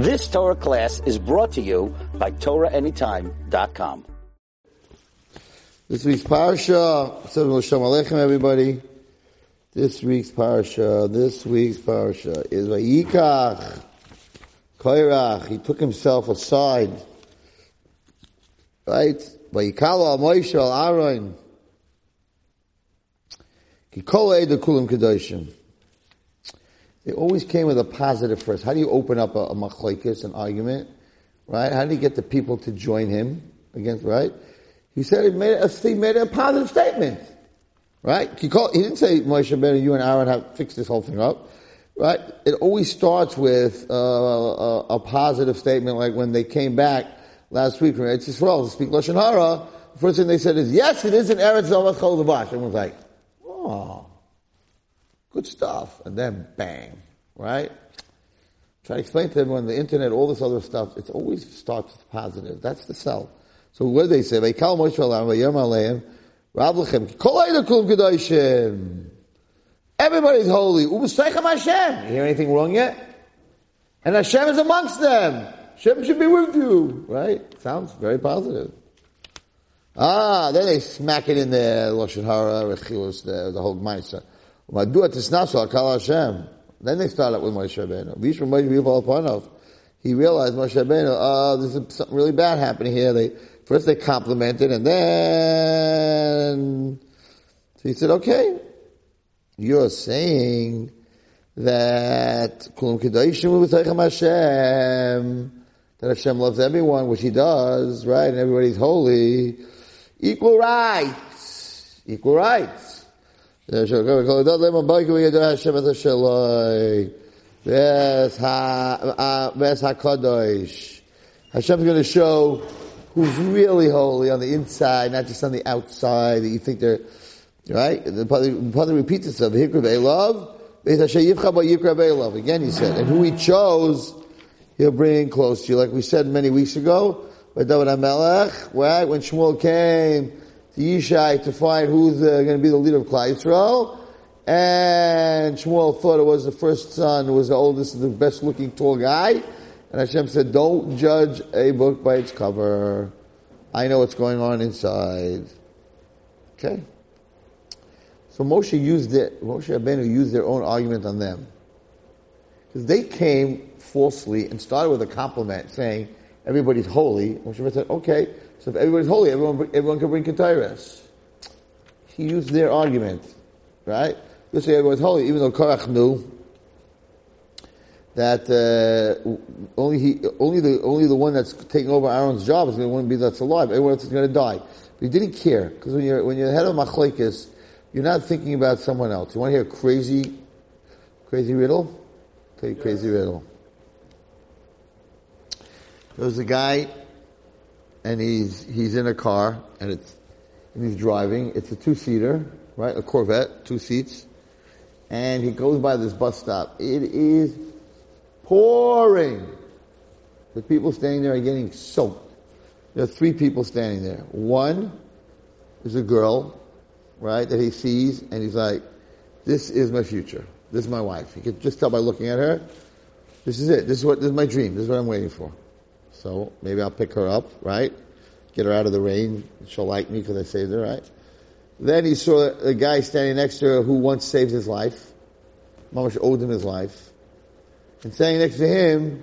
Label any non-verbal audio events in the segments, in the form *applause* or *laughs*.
This Torah class is brought to you by TorahAnytime.com. This week's parsha, Shalom Aleichem, everybody. This week's parsha, this week's parsha is Vayikach, Koirach. He took himself aside, right? Vayikala Moshe Aaron. Kikol the Kulim Kedoshim. They always came with a positive first. How do you open up a, a machlekes, an argument? Right? How do you get the people to join him against, right? He said he made a, he made a positive statement. Right? He, called, he didn't say, Moshe Ben, you and Aaron have fixed this whole thing up. Right? It always starts with uh, a, a, positive statement, like when they came back last week from Eretz Yisrael to speak Lashon Hara, the first thing they said is, yes, it is an Eretz Zalvat Chol Lavash. Everyone's like, oh, good stuff. And then bang, right? Try to explain to everyone the internet, all this other stuff, it always starts with positive. That's the sell. So what do they say? Vayikal Moshe Alam, Rav Lechem. Everybody's holy. Ubesaychem Hashem. You hear anything wrong yet? And Hashem is amongst them. Hashem should be with you. Right? Sounds very positive. Ah, then they smack it in there, Lashon Hara, the, the whole Maisa. Madu Atisnasu, Akal Hashem. Then they start up with Moshe Rabbeinu. Vishma Moshe Rabbeinu He realized Moshe Rabbeinu, ah, oh, there's something really bad happening here. They, first they complimented and then, so he said, okay, you're saying that Kulam Hashem, that Hashem loves everyone, which He does, right, and everybody's holy, equal rights, equal rights. Hashem Hashem's going to show who's really holy on the inside, not just on the outside that you think they're, right? The Father repeats itself. love. Again, he said, and who he chose, he'll bring close to you. Like we said many weeks ago, by David HaMelech, right? When Shmuel came Yishai to find who's uh, going to be the leader of Klal Yisrael, and Shmuel thought it was the first son who was the oldest, the best looking tall guy, and Hashem said, don't judge a book by its cover. I know what's going on inside. Okay? So Moshe used it, Moshe Rabbeinu used their own argument on them. Because they came falsely and started with a compliment saying, everybody's holy. Moshe Rabbeinu said, okay, so if everybody's holy, everyone, everyone can bring Ketairas. He used their argument, right? You say everyone's holy, even though Korach knew that uh, only he, only the only the one that's taking over Aaron's job is going to be that's alive. Everyone else is going to die. But he didn't care because when you're when you're the head of machlekes, you're not thinking about someone else. You want to hear a crazy, crazy riddle? I'll tell you a crazy riddle. There was a guy, and he's he's in a car, and it's and he's driving. It's a two seater, right? A Corvette, two seats, and he goes by this bus stop. It is pouring. The people standing there are getting soaked. There are three people standing there. One is a girl, right, that he sees, and he's like, this is my future. This is my wife. He could just tell by looking at her, this is it. This is what, this is my dream. This is what I'm waiting for. So maybe I'll pick her up, right? Get her out of the rain. She'll like me because I saved her, right? Then he saw a guy standing next to her who once saved his life. Mamash owed him his life. And standing next to him,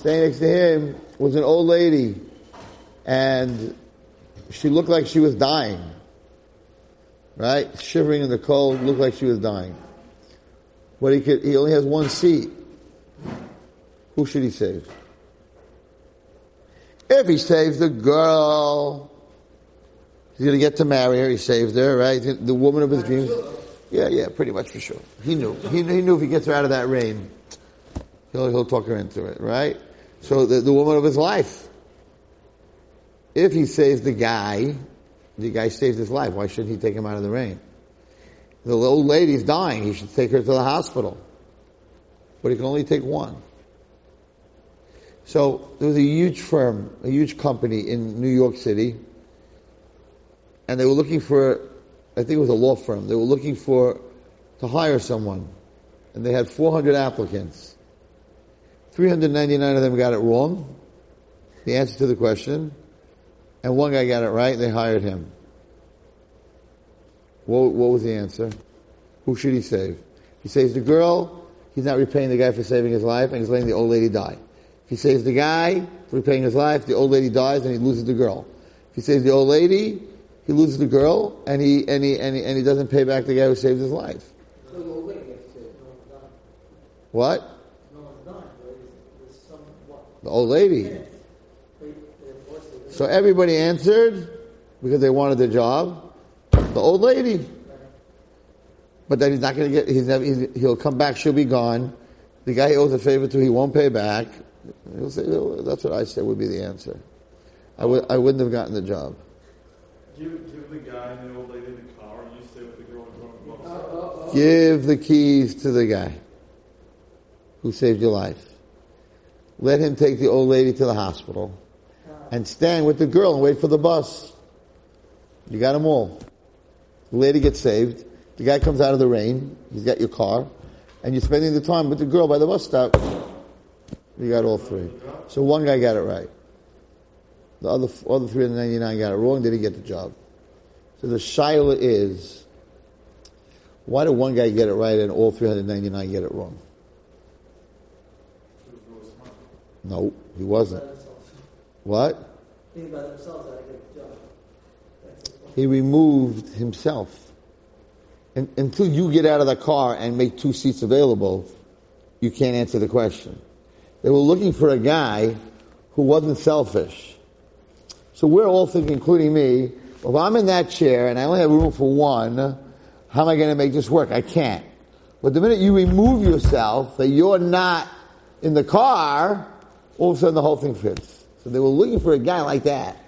standing next to him was an old lady. And she looked like she was dying. Right? Shivering in the cold, looked like she was dying. But he could, he only has one seat. Who should he save? If he saves the girl, he's going to get to marry her. He saved her, right? The woman of his dreams. Yeah, yeah, pretty much for sure. He knew. He, he knew if he gets her out of that rain, He'll, he'll talk her into it, right? So the, the woman of his life. If he saves the guy, the guy saves his life. Why shouldn't he take him out of the rain? The old lady's dying. He should take her to the hospital. But he can only take one. So there was a huge firm, a huge company in New York City, and they were looking for, I think it was a law firm, they were looking for, to hire someone. And they had 400 applicants. 399 of them got it wrong, the answer to the question, and one guy got it right, they hired him. What, what was the answer? Who should he save? He saves the girl, he's not repaying the guy for saving his life, and he's letting the old lady die. If he saves the guy for repaying his life, the old lady dies and he loses the girl. If he saves the old lady, he loses the girl and he, and he, and he, and he doesn't pay back the guy who saved his life. What? The old lady. So everybody answered because they wanted the job. The old lady. But then he's not going to get, he's never, he's, he'll come back, she'll be gone. The guy he owes a favor to, he won't pay back. He'll say, "Oh, that's what I said would be the answer. I would, I wouldn't have gotten the job. Give, give the guy and the old lady the car, and you stay with the girl and go and Uh, go. uh, uh, Give the keys to the guy who saved your life. Let him take the old lady to the hospital and stand with the girl and wait for the bus. You got them all. The lady gets saved. The guy comes out of the rain. He's got your car. And you're spending the time with the girl by the bus stop. You got all three. So one guy got it right. The other, other 399 got it wrong. Did he get the job? So the shaila is, why did one guy get it right and all 399 get it wrong? No, he wasn't. What? He removed himself. And, until you get out of the car and make two seats available, you can't answer the question. They were looking for a guy who wasn't selfish. So we're all thinking, including me, if I'm in that chair and I only have room for one, how am I going to make this work? I can't. But the minute you remove yourself, that you're not in the car, all of a sudden the whole thing fits. So they were looking for a guy like that.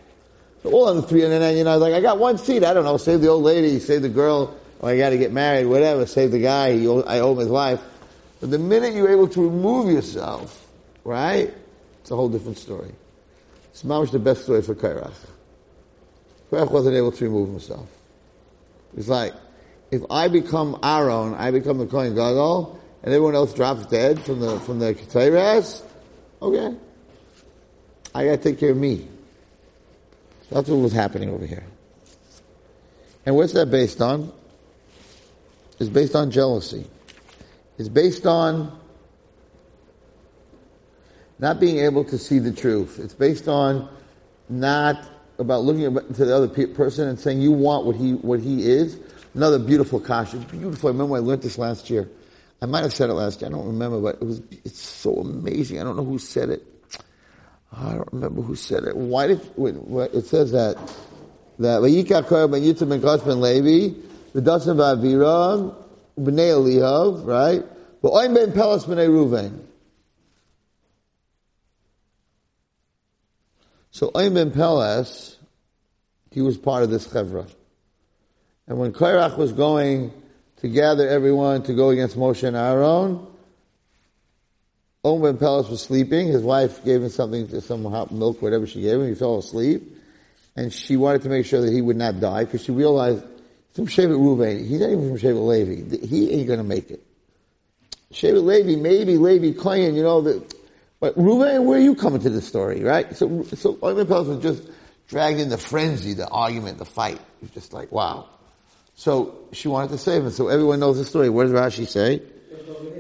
So all of the 399, like, I got one seat, I don't know, save the old lady, save the girl, or I gotta get married, whatever, save the guy, I owe him his life. But the minute you're able to remove yourself, right, it's a whole different story. It's mamish the best story for Kairach. Kairach wasn't able to remove himself. It's like, if I become Aaron, I become the Kohen Gadol, and everyone else drops dead from the, from the Ketairas, okay. I gotta take care of me. That's what was happening over here. And what's that based on? It's based on jealousy. It's based on not being able to see the truth. It's based on not about looking to the other pe- person and saying you want what he what he is. Another beautiful kasha, beautiful. I remember I learned this last year. I might have said it last year. I don't remember, but it was it's so amazing. I don't know who said it. I don't remember who said it. Why did wait, what, it says that that Vayika Korah ben Yitzhak ben Kosh ben Levi, V'dasim v'Avira, b'nei Eliyav, right? V'oim ben Pelas b'nei Ruvain. So Oim ben Pelas, he was part of this chevra. And when Korach was going to gather everyone to go against Moshe and Aaron, Oim ben Pelas was sleeping. His wife gave him something, some hot milk, whatever she gave him. He fell asleep. And she wanted to make sure that he would not die because she realized he's from Shevet Ruvain. He's not even from Shevet Levi. He ain't going to make it. Shevet Levi, maybe Levi Kohen, you know, the, but Ruvain, where are you coming to this story, right? So, so Oim ben Pelas was just dragged in the frenzy, the argument, the fight. It was just like, wow. So she wanted to save him. So everyone knows the story. What does Rashi say?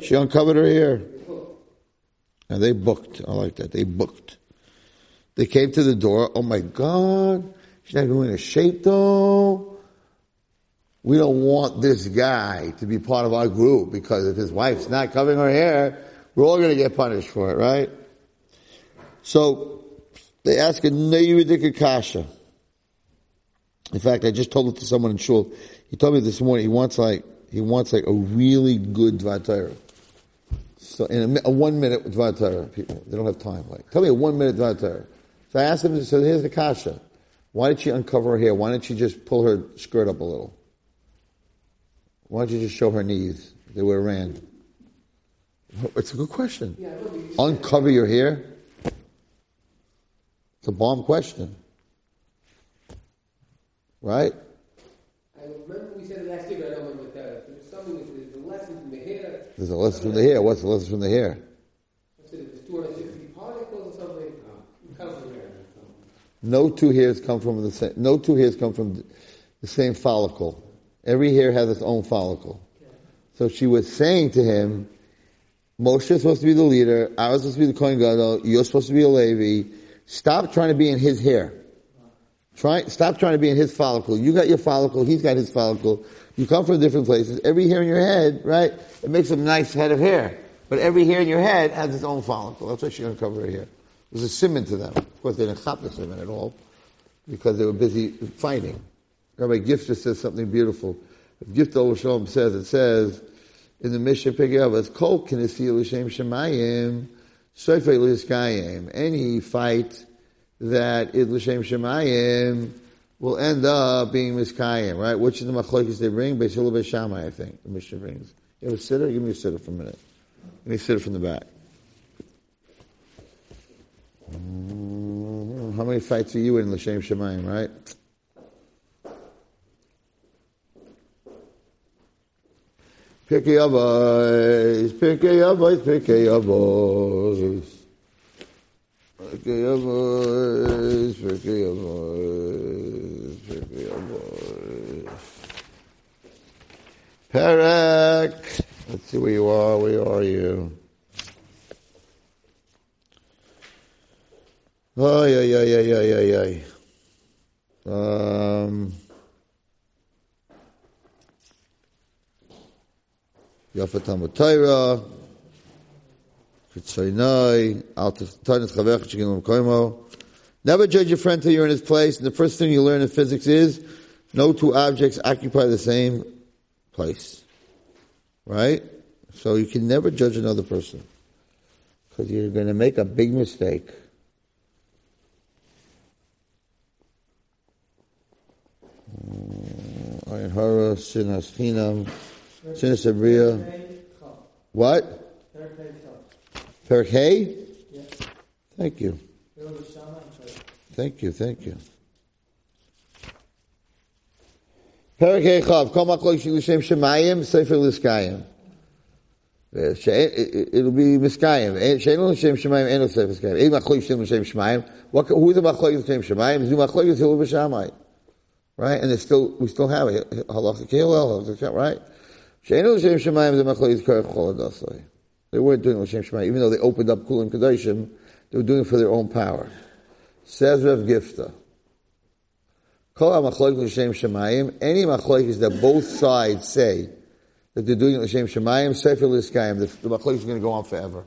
She uncovered her hair. And they booked. I like that. They booked. They came to the door. Oh my God. She's not going to shape though. We don't want this guy to be part of our group because if his wife's not covering her hair, we're all going to get punished for it, right? So they ask a Neyudika Kasha. In fact, I just told it to someone in shul. He told me this morning he wants like he wants like a really good Dvar Torah. So in a, a one minute Dvar Torah, people they don't have time. Like, tell me a one minute Dvar Torah. So I asked him. So here's the kasha. Why did she uncover her hair? Why didn't she just pull her skirt up a little? Why don't you just show her knees? They would have ran. It's a good question. Yeah, I remember you Uncover your hair. It's a bomb question, right? I remember we said it last year, but I don't remember that. There's something, there's a lesson from the hair. There's a lesson from the hair. What's the lesson from the hair? I said it was 200 calls it something, cousin hair. No two hairs come from the same. No two hairs come from the same follicle. Every hair has its own follicle. So she was saying to him, Moshe is supposed to be the leader. I was supposed to be the Kohen Gadol. You're supposed to be a Levi. Stop trying to be in his hair. Try, stop trying to be in his follicle. You got your follicle. He's got his follicle. You come from different places. Every hair in your head, right? It makes a nice head of hair. But every hair in your head has its own follicle. That's why she's going to cover her hair. There's a simon to them. Of course, they didn't chop the simon at all because they were busy fighting. Rabbi Gifter says something beautiful. Gifter Shalom says, it says, in the Mishnah it's Kol Kinesi L'Shem Shemayim, Soifei L'Iskayim. Any fight that is L'Shem Shemayim will end up being Miskayim, right? Which is the machlokes they bring? Beis Hillel Shammai, I think, the Mishnah brings. You have a siddur? Give me a siddur for a minute. Give me a siddur from the back. Mm-hmm. How many fights are you in L'Shem Shemayim, right? Pirkei Avos, Pirkei Avos, Pirkei Avos. Pirkei Avos, Pirkei Avos, Pirkei Avos. Perek. Let's see where you are. Where are you? Ay, ay, ay, ay, ay, ay, ay. Um, Yafa Talmud Torah. Never judge your friend till you're in his place. And the first thing you learn in physics is no two objects occupy the same place. Right? So you can never judge another person. Because you're going to make a big mistake. Hara, Chinam, Sinas Abriya. What? Perik Hay? Thank you. Thank you, thank you. Perik Hay Chav, Kol Maklok Shilushem Shemayim, Sefer Liskayim. It'll be Miskayim. Eh, Shein L'Shem Shemayim, Eno Sefer Liskayim. Ein Maklok Shilushem Shemayim. Who's the Maklok Shilushem Shemayim? Zu Maklok Yitzhilu B'Shamayim right? And still we still have it halacha kehilel, right? Sheinu l'shem shemayim zemachlois karech choladasai. They weren't doing l'shem shemayim, even though they opened up kulim kadashim. They were doing it for their own power. Says Rev Gifter. Kol ha-machloik l'shem shemayim. Any machloik that both sides say that they're doing l'shem shemayim. Sefer l'skayim. The, the machloik is going to go on forever.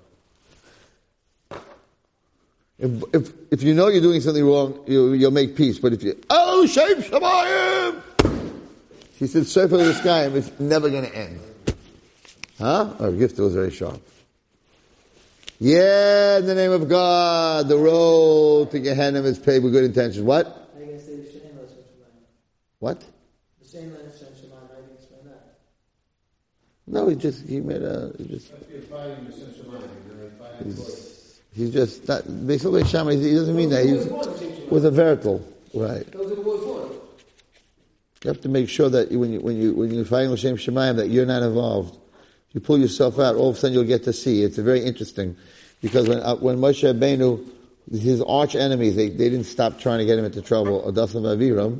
If, if, if you know you're doing something wrong, you, you'll make peace. But if you, oh, Shem Shemayim! He said, Sefer L'Skayim, it's never going to end. Huh? Oh, Our gift was very sharp. Yeah, in the name of God, the road to Gehenna is paved with good intentions. What? How are you going to say the Shein Lo Shem Shemayim? What? The Shein Lo Shem Shemayim, how are you going that? No, he just, he made a, he just, he's just, that, basically Shammai, he doesn't mean that. He's with a vertical. Right. Those are the boys for. You have to make sure that when you when you when you find Hashem Shemayim that you're not involved. You pull yourself out, all of a sudden you'll get to see. It's very interesting because when uh, when Moshe Rabbeinu, his arch enemies, they, they didn't stop trying to get him into trouble. And Aviram,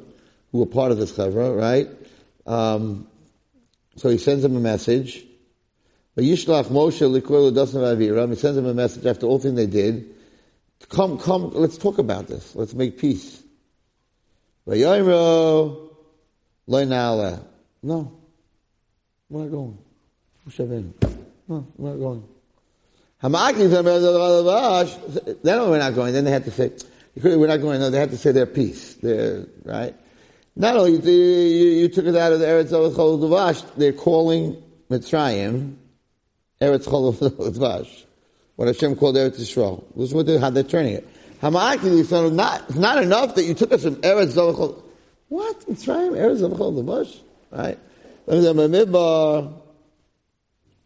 who were part of this chevra, right? Um, so he sends him a message. Yishlach Moshe Adatham and Aviram. He sends him a message after all thing they did. Come, come, let's talk about this. Let's make peace. Vayayro. No. We're not going. No, we're not going. Then we're not going. Then they had to say, we're not going. No, they had to say their peace. Their, right? Not only you, you, you took it out of the Eretz Chol Dvash, they're calling Mitzrayim Eretz Chol Dvash. What Hashem called Eretz Yisrael. Listen what they, how they're turning it. Hamakim said, not, it's not enough that you took us from Eretz Chol what? Mitzrayim, Eretz Avachol, the bush, right? Let me.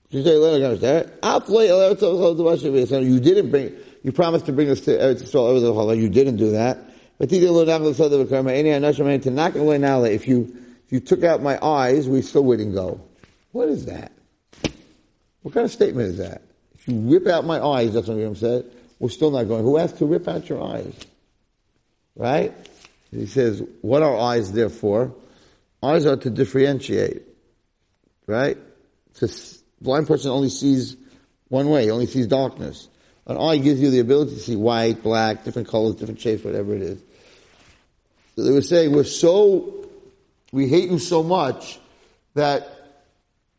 You say later, understand? Aflay Eretz the bush. So you didn't bring. You promised to bring us to Eretz Yisrael, Eretz Avachol. You didn't do that. But if you if you took out my eyes, we still wouldn't go. What is that? What kind of statement is that? If you rip out my eyes, that's what I'm said. we're still not going. Who has to rip out your eyes? Right? He says, what are eyes there for? Eyes are to differentiate. Right? So blind person only sees one way, only sees darkness. An eye gives you the ability to see white, black, different colors, different shapes, whatever it is. So they were saying, we're so, we hate you so much that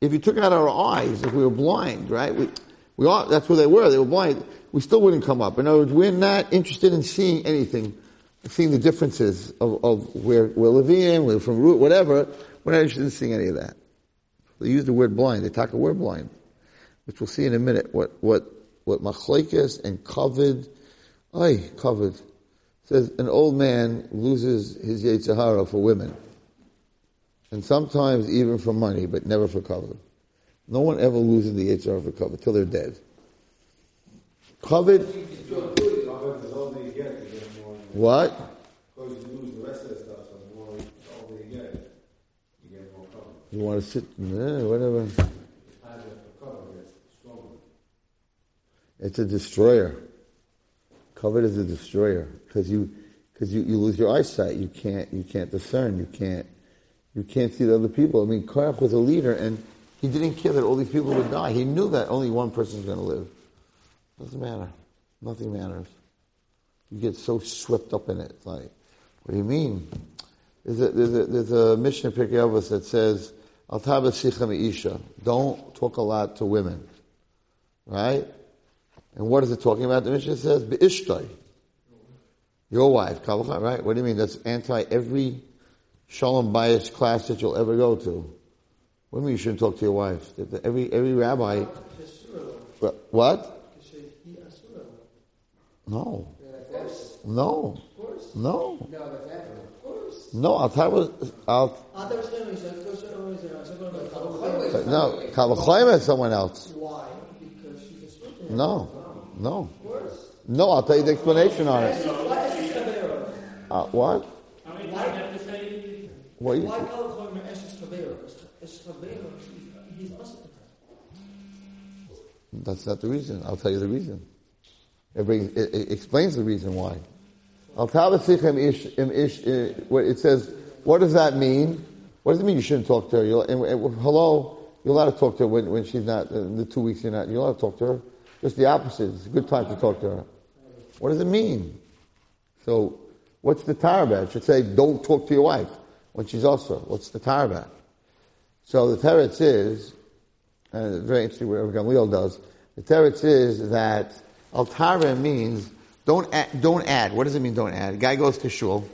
if you took out our eyes, if we were blind, right? We, we are, that's where they were, they were blind, we still wouldn't come up. In other words, we're not interested in seeing anything, seeing the differences of, of where we're living, we're from root, whatever. We're not interested in seeing any of that. They use the word blind, they talk a word blind, which we'll see in a minute, what, what, what machlekes and kavod, ay, kavod, says an old man loses his Yetzirah for women. And sometimes even for money, but never for kavod. No one ever loses the Yetzirah for kavod till they're dead. Covered is all they get to get more. What? Because you lose the rest of the stuff, so more, all they get, you get more cover. You want to sit, eh, whatever. As the cover gets stronger. It's a destroyer. Covered is a destroyer because you because you, you lose your eyesight. You can't you can't discern. You can't you can't see the other people. I mean, Korach was a leader, and he didn't care that all these people would die. He knew that only one person's going to live. Doesn't matter. Nothing matters. You get so swept up in it. Like, what do you mean? There's a, there's a, there's a Mishnah in Pirkei Avos that says, Al sicha isha. Don't talk a lot to women. Right? And what is it talking about? The Mishnah says, Be'ishtai. Your wife, Kavachai, right? What do you mean? That's anti every shalom bayis class that you'll ever go to. What do you mean you shouldn't talk to your wife? Every, every rabbi, what? No. No. Of course. No. No, that's happening. No, I'll tell you, I'll, no. Of course, no reason. I said, Kalachayim." no, Kavachayim is someone else. Why? Because she's a student. No. No. Of course. No, I'll tell you the explanation on it. Uh, what? What you, That's not the reason. I'll tell you the reason. It, brings, it, it explains the reason why. Uh, it says, what does that mean? What does it mean you shouldn't talk to her? You're, and, and, hello, you're allowed to talk to her when, when she's not, in the two weeks you're not, you're allowed to talk to her. Just the opposite. It's a good time to talk to her. What does it mean? So, what's the tar? It should say, don't talk to your wife when she's also. What's the tar? So the teretz is, and it's very interesting what Gamliel does. The teretz is that altara means don't add, don't add. What does it mean? Don't add. guy goes to shul.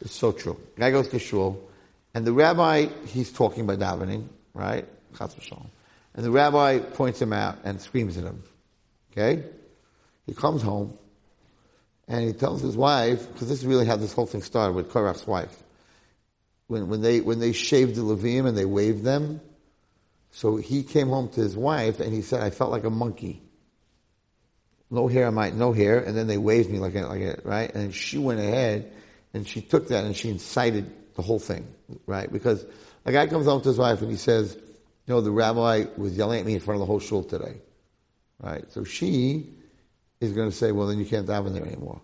It's so true. guy goes to shul, and the rabbi he's talking by davening, right? And the rabbi points him out and screams at him. Okay, he comes home, and he tells his wife because this is really how this whole thing started with Korach's wife. When when they when they shaved the Levim and they waved them, so he came home to his wife and he said, I felt like a monkey. No hair on my, no hair, and then they waved me like a, like a, right? And she went ahead and she took that and she incited the whole thing, right? Because a guy comes home to his wife and he says, you know, the rabbi was yelling at me in front of the whole shul today, right? So she is going to say, well, then you can't daven there anymore.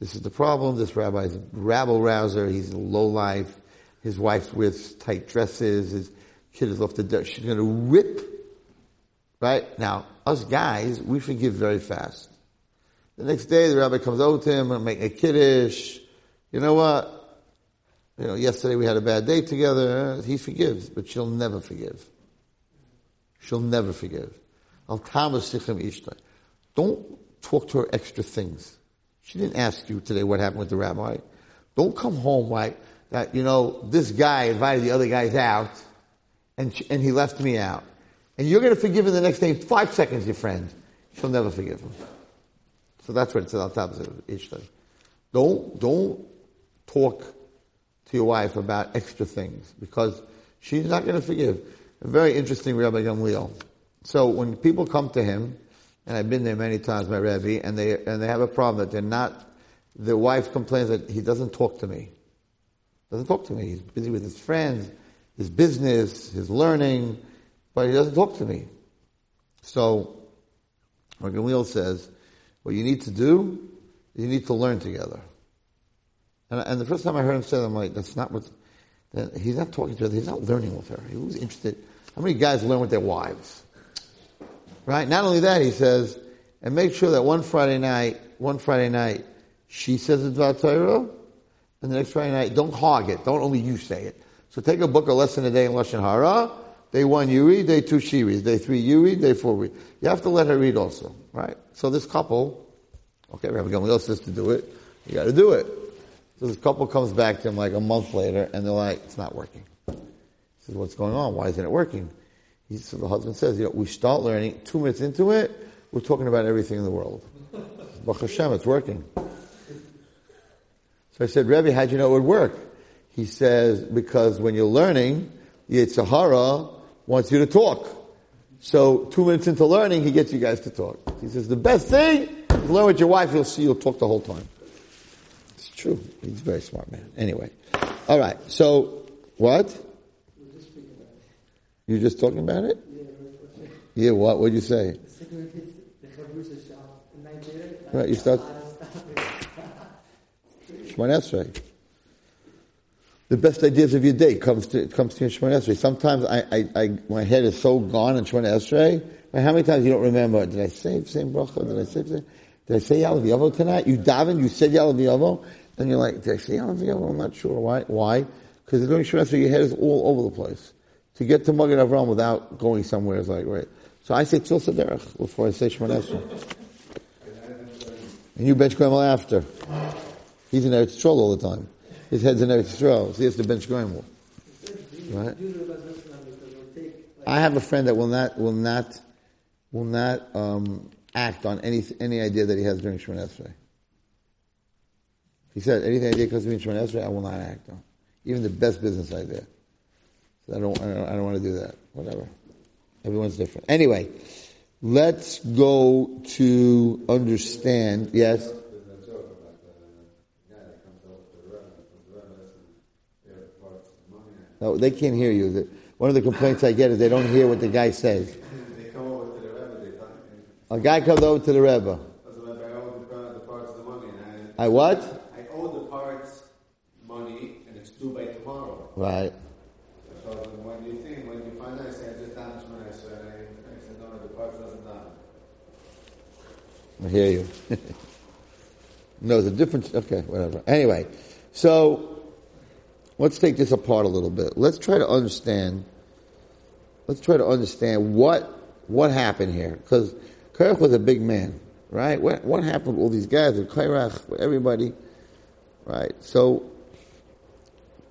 This is the problem. This rabbi is a rabble rouser. He's a low life. His wife wears tight dresses. His kid is off the deck. She's going to rip. Right? Now, us guys, we forgive very fast. The next day, the rabbi comes over to him and make a kiddush. You know what? You know, yesterday we had a bad day together. He forgives, but she'll never forgive. She'll never forgive. Don't talk to her extra things. She didn't ask you today what happened with the rabbi. Don't come home like that, you know, this guy invited the other guys out and, she, and he left me out. And you're going to forgive him the next day five seconds, your friend. She'll never forgive him. So that's what it says on top of Ishtai. Don't, don't talk to your wife about extra things because she's not going to forgive. A very interesting Rabbi Gamliel. So when people come to him, and I've been there many times, my Rebbe, and they, and they have a problem that they're not, the wife complains that he doesn't talk to me. Doesn't talk to me. He's busy with his friends, his business, his learning, but he doesn't talk to me. So, Rabbi Gamliel says, What you need to do, you need to learn together. And, and the first time I heard him say that, I'm like, that's not what, that he's not talking to her, he's not learning with her. He was interested. How many guys learn with their wives? Right? Not only that, he says, and make sure that one Friday night, one Friday night, she says it's about Torah, and the next Friday night, don't hog it. Don't only you say it. So take a book, a lesson a day in Lashon Hara. Day one you read, day two she reads, day three you read, day four read. You have to let her read also, right? So this couple, okay, Rabbi Gamliel says to do it, you gotta do it. So this couple comes back to him like a month later, and they're like, it's not working. He says, what's going on? Why isn't it working? He, so the husband says, you know, we start learning, two minutes into it, we're talking about everything in the world. Baruch Hashem, it's working. So I said, Rebbe, how'd you know it would work? He says, because when you're learning, Yetzer Hara wants you to talk. So two minutes into learning, he gets you guys to talk. He says, the best thing is learn with your wife, you'll see you'll talk the whole time. It's true. He's a very smart man. Anyway. Alright, so, what? You're just talking about it? Yeah, what would you say? Right, you start. Shemon Esrei. The best ideas of your day comes to comes to Shemon Esrei. Sometimes I, I, I, my head is so gone in Shemon Esrei. But how many times you don't remember? Did I say the same bracha? Did I say the same? Did I say Yalav Yavo tonight? You daven, you said Yalav Yavo, and you're like, did I say Yalav Yavo? I'm not sure. Why? Why? Because during Shemon Esrei, your head is all over the place. To get to Magen Avram without going somewhere is like, right. So I say Tzil Saderech before I say Shemon Esrei. And you bench Gremel after. He's in there Eretz Troll all the time. His head's in Eretz Yisrael, so he has to bench Gremel. Right? I have a friend that will not, will not, will not, um, act on any, any idea that he has during Shemon Esrei. He said, anything idea comes to me in Shemon Esrei, I will not act on. Even the best business idea. So I don't, I don't, I don't want to do that. Whatever. Everyone's different. Anyway, let's go to understand, yes? There's a joke about the guy that comes over to the Rebbe, comes to the Rebbe, listen, there are parts of money and No, they can't hear you. One of the complaints I get is they don't hear what the guy says. they come over to the Rebbe, they talk, A guy comes over to the Rebbe. I was like, I owe the, the parts of the money, and I, I what? I owe the parts money, and it's due by tomorrow. Right. So when you think, when you find out, I say, I just damaged my, I said, I, I said, no, the parts doesn't damage. I hear you. *laughs* no, the difference. Okay, whatever. Anyway, so let's take this apart a little bit. Let's try to understand. Let's try to understand what what happened here, because Korach was a big man, right? What what happened with all these guys with Korach, with everybody, right? So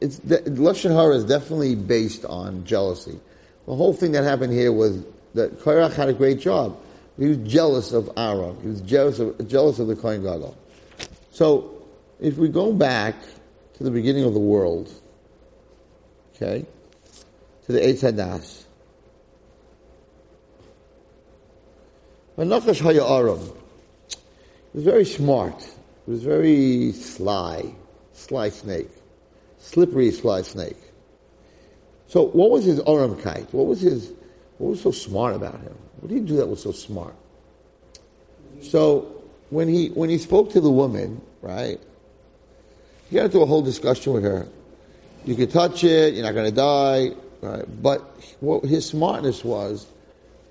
it's lashon hara is definitely based on jealousy. The whole thing that happened here was that Korach had a great job. He was jealous of Aaron. He was jealous of jealous of the Kohen Gadol. So, if we go back to the beginning of the world, okay, to the Eitz Hadas, Menachas Haya Aram he was very smart. He was very sly, sly snake, slippery sly snake. So, what was his Aram kite? What was his? What was so smart about him? What did he do that was so smart? So, when he when he spoke to the woman, right? He got into a whole discussion with her. You can touch it, you're not going to die, right? But what his smartness was,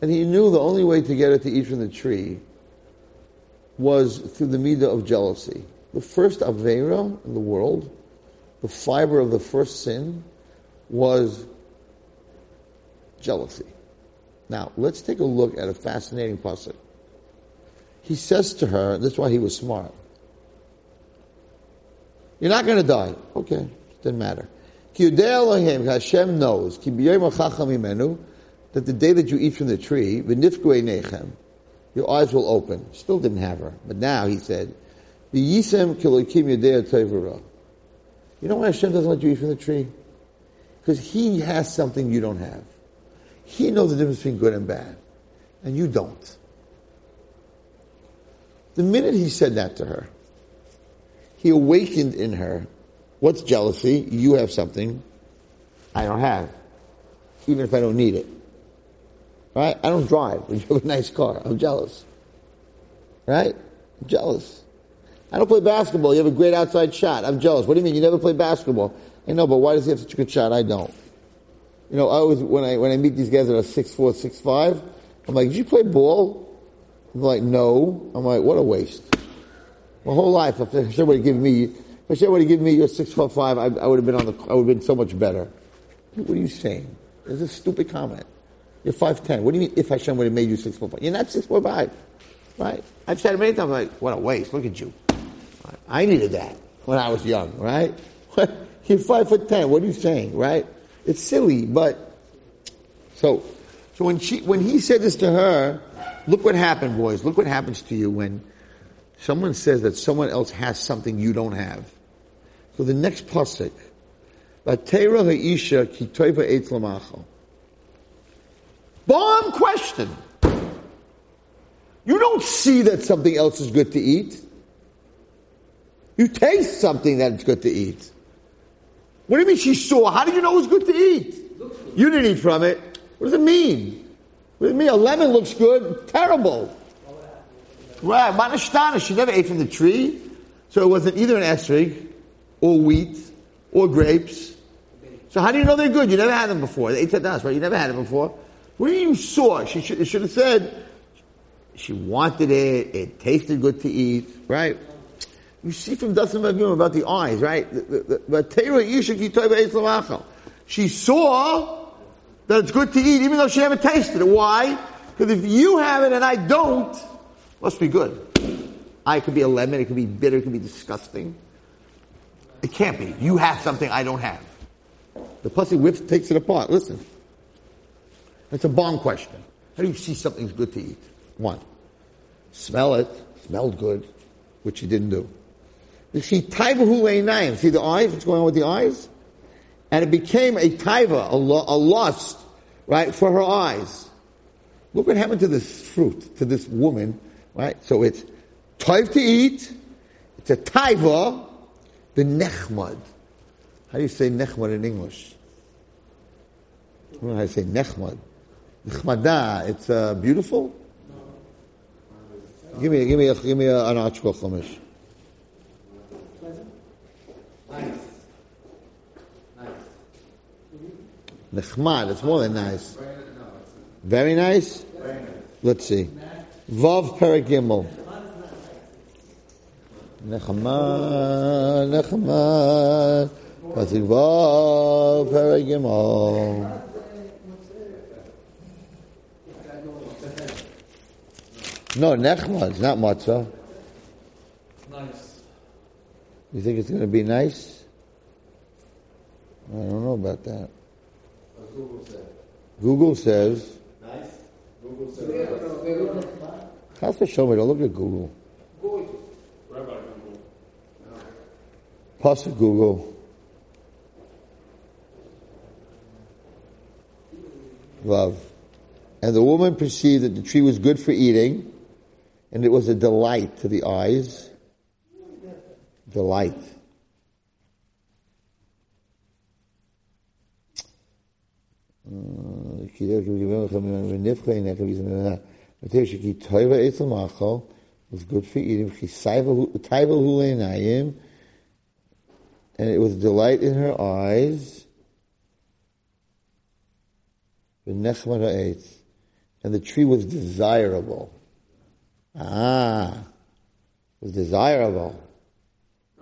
and he knew the only way to get her to eat from the tree was through the midah of jealousy. The first avera in the world, the fiber of the first sin, was jealousy. Now, let's take a look at a fascinating pasuk. He says to her, this is why he was smart. You're not going to die. Okay, didn't matter. Hashem knows, that the day that you eat from the tree, your eyes will open. Still didn't have her. But now he said. You know why Hashem doesn't let you eat from the tree? Because he has something you don't have. He knows the difference between good and bad. And you don't. The minute he said that to her, he awakened in her what's jealousy? You have something I don't have, even if I don't need it. Right? I don't drive, but *laughs* you have a nice car. I'm jealous. Right? I'm jealous. I don't play basketball. You have a great outside shot. I'm jealous. What do you mean? You never play basketball? I know, but why does he have such a good shot? I don't. You know, I always, when I, when I meet these guys that are six four, six five, I'm like, did you play ball? I'm like, no. I'm like, what a waste. My whole life, if Hashem would have given me, if Hashem would have given me your six foot five, I, I would have been on the, I would have been so much better. What are you saying? It's a stupid comment. You're five ten. What do you mean if Hashem would have made you six foot five? You're not six foot five, right? I've said it many times. Like, what a waste. Look at you. I needed that when I was young, right? *laughs* You're five foot ten. What are you saying, right? It's silly, but so so when she when he said this to her, look what happened, boys. Look what happens to you when someone says that someone else has something you don't have. So the next pasuk, ki. Bomb question. You don't see that something else is good to eat. You taste something that it's good to eat. What do you mean she saw? How did you know it was good to eat? You didn't eat from it. What does it mean? What does it mean? A lemon looks good. Terrible. Right, Manashtana, she never ate from the tree. So it wasn't either an esrig, or wheat, or grapes. So how do you know they're good? You never had them before. They ate tadas, right? You never had them before. What do you saw? She should, should have said, she wanted it, it tasted good to eat, right? You see from Dasim Avim about the eyes, right? She saw that it's good to eat, even though she never tasted it. Why? Because if you have it and I don't, must be good. I could be a lemon, it could be bitter, it could be disgusting. It can't be. You have something I don't have. The pussy whips takes it apart. Listen. It's a bomb question. How do you see something's good to eat? One. Smell it. Smelled good, which he didn't do. You see, taivahu leinayim. See the eyes? What's going on with the eyes? And it became a taiva, a lust, right, for her eyes. Look what happened to this fruit, to this woman, right? So it's taiv to eat, it's a taiva, the nechmad. How do you say nechmad in English? I don't know how to say nechmad. Nechmada, it's uh, beautiful? Give me, give me, a, give me a, an ArtScroll chumash. Nice. Nice. Nechmad, it's more than nice. Very nice? very nice. Let's see. Vav Perek Gimmel. Nechmad, Nechmad. Pasuk Vav Perek Gimmel. No, Nechmad, it's not matzah. Nice. You think it's going to be nice? I don't know about that. Google said. Google says. Google said Yeah, nice. no, they look How's the show me? Don't look at Google. gorgeous. Rabbi Google. Pasuk Google. Love. And the woman perceived that the tree was good for eating, and it was a delight to the eyes. Delight. Uh, was good for eating. And it was delight in her eyes. And the tree was desirable. Ah, it was desirable.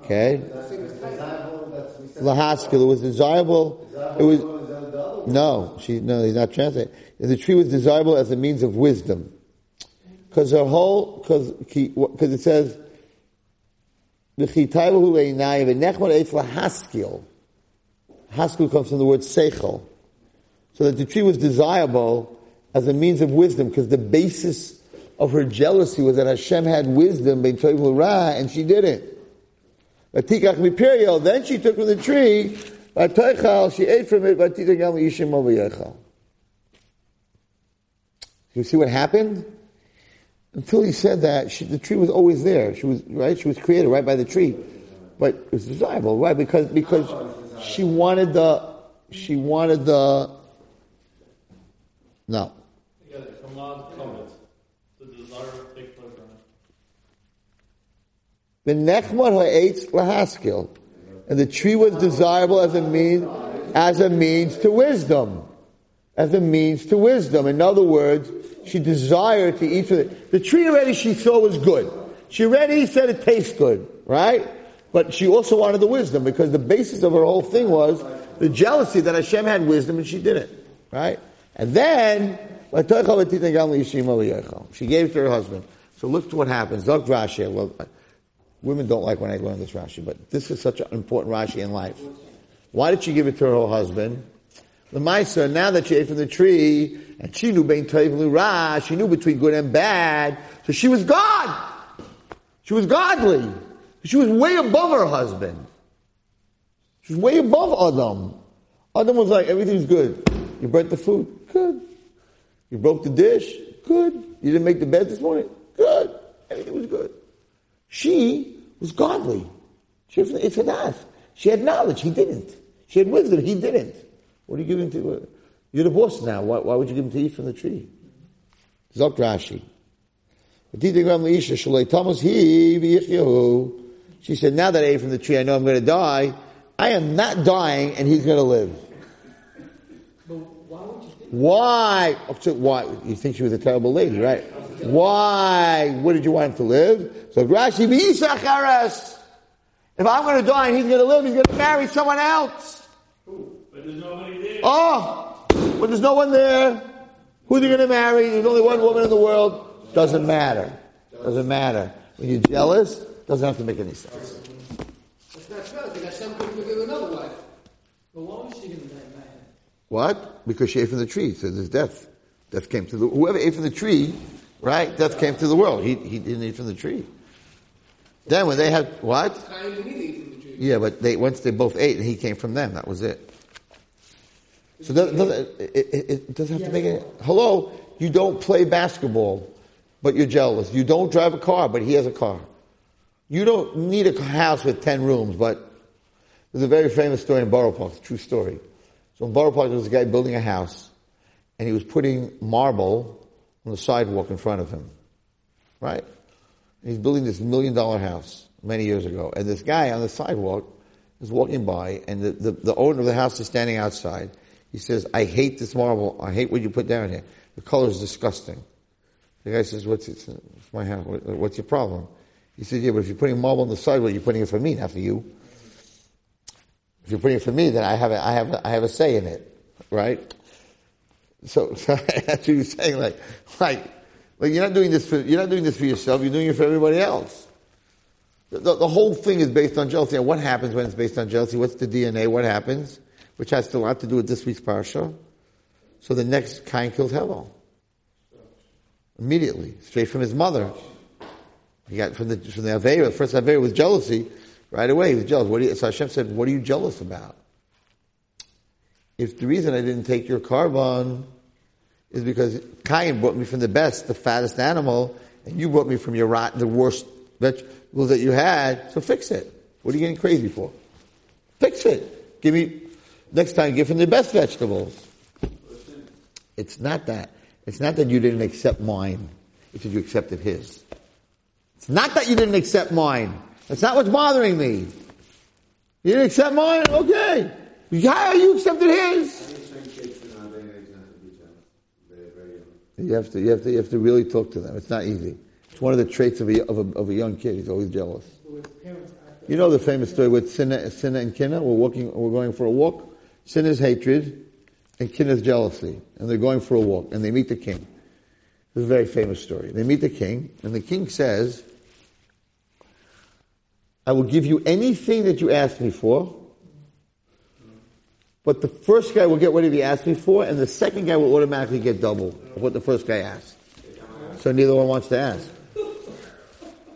Okay? Desirable, that's, we said. Lahaskil, it was desirable. It was, no, she, no, he's not translating. The tree was desirable as a means of wisdom. Because her whole, because, because it says, "V'chitayvahu le'inayim v'nechmar eitz lahaskil." Haskil comes from the word seichel. So that the tree was desirable as a means of wisdom, because the basis of her jealousy was that Hashem had wisdom, and she didn't. Then she took from the tree, vatoichal, she ate from it, vatitach gam yishim avayechal. You see what happened? Until he said that, she, the tree was always there. She was, right? She was created right by the tree. But it was desirable, right? Because, because she wanted the, she wanted the, no. Again, command, comment. The desire, take pleasure in it. The nechmar ha'etz lahaskil. And the tree was desirable as a means, as a means to wisdom. As a means to wisdom. In other words, she desired to eat from it. The tree already she saw was good. She already said it tastes good, right? But she also wanted the wisdom because the basis of her whole thing was the jealousy that Hashem had wisdom and she didn't, right? And then, she gave it to her husband. So look to what happens. Zok Rashi. Women don't like when I learn this Rashi, but this is such an important Rashi in life. Why did she give it to her husband? The Maisa, now that she ate from the tree, and she knew toiv ra, she knew between good and bad, so she was God. She was godly. She was way above her husband. She was way above Adam. Adam was like, everything's good. You burnt the food? Good. You broke the dish? Good. You didn't make the bed this morning? Good. Everything was good. She was godly. She was, death. She had knowledge. He didn't. She had wisdom. He didn't. What are you giving to? Uh, you're the boss now. Why, why, would you give him to eat from the tree? Zok Rashi. She said, now that I ate from the tree, I know I'm going to die. I am not dying and he's going to live. Why? So why? You think she was a terrible lady, right? Why? What did you want him to live? So Rashi, be Isacharas. if I'm going to die and he's going to live, he's going to marry someone else. But there's nobody there. Oh, but there's no one there. Who's he going to marry? There's only one woman in the world. Doesn't matter. Doesn't matter. When you're jealous, doesn't have to make any sense. It's not true, because Hashem could give another wife. But why was she going to get mad? What? Because she ate from the tree, so there's death. Death came to the, whoever ate from the tree, right? Death came to the world. He, he didn't eat from the tree. Then when they had, what? Didn't eat from the tree. Yeah, but they, once they both ate and he came from them, that was it. So that, doesn't, it, it, it doesn't have to make it. Hello, you don't play basketball, but you're jealous. You don't drive a car, but he has a car. You don't need a house with 10 rooms, but there's a very famous story in Borough Park, true story. So in Borough Park, there was a guy building a house, and he was putting marble on the sidewalk in front of him. Right? He's building this million dollar house many years ago. And this guy on the sidewalk is walking by, and the, the, the owner of the house is standing outside. He says, I hate this marble. I hate what you put down here. The color is disgusting. The guy says, what's, it? it's my house. What's your problem? He said, yeah, but if you're putting marble on the sidewalk, you're putting it for me, not for you. If you're putting it for me, then I have a, I have a, I have a say in it, right? So, *laughs* so that's what you're saying, like, like, like you're not doing this for, you're not doing this for yourself, you're doing it for everybody else. The, the, the whole thing is based on jealousy. And what happens when it's based on jealousy? What's the DNA? What happens? Which has a lot to do with this week's parsha. So the next Cain kills Hevel. Immediately, straight from his mother. He got from the from the Aveira, the first Aveira was jealousy. Right away, he was jealous. What you, so Hashem said, "What are you jealous about?" If the reason I didn't take your korban is because Cain brought me from the best, the fattest animal, and you brought me from your rotten, the worst vegetables that you had, so fix it. What are you getting crazy for? Fix it. Give me next time. Give him the best vegetables. It's not that. It's not that you didn't accept mine. It's that you accepted his. It's not that you didn't accept mine. That's not what's bothering me. You didn't accept mine? Okay. How you accepted his? You have to, you have to, you have to really talk to them. It's not easy. It's one of the traits of a, of a, of a young kid. He's always jealous. You know the famous story with Sinna, Sinna and Kinna? We're walking, we're going for a walk. Sin is hatred, and Kinna is jealousy. And they're going for a walk, and they meet the king. This is a very famous story. They meet the king, and the king says, I will give you anything that you ask me for, but the first guy will get whatever he asked me for, and the second guy will automatically get double of what the first guy asked. So neither one wants to ask.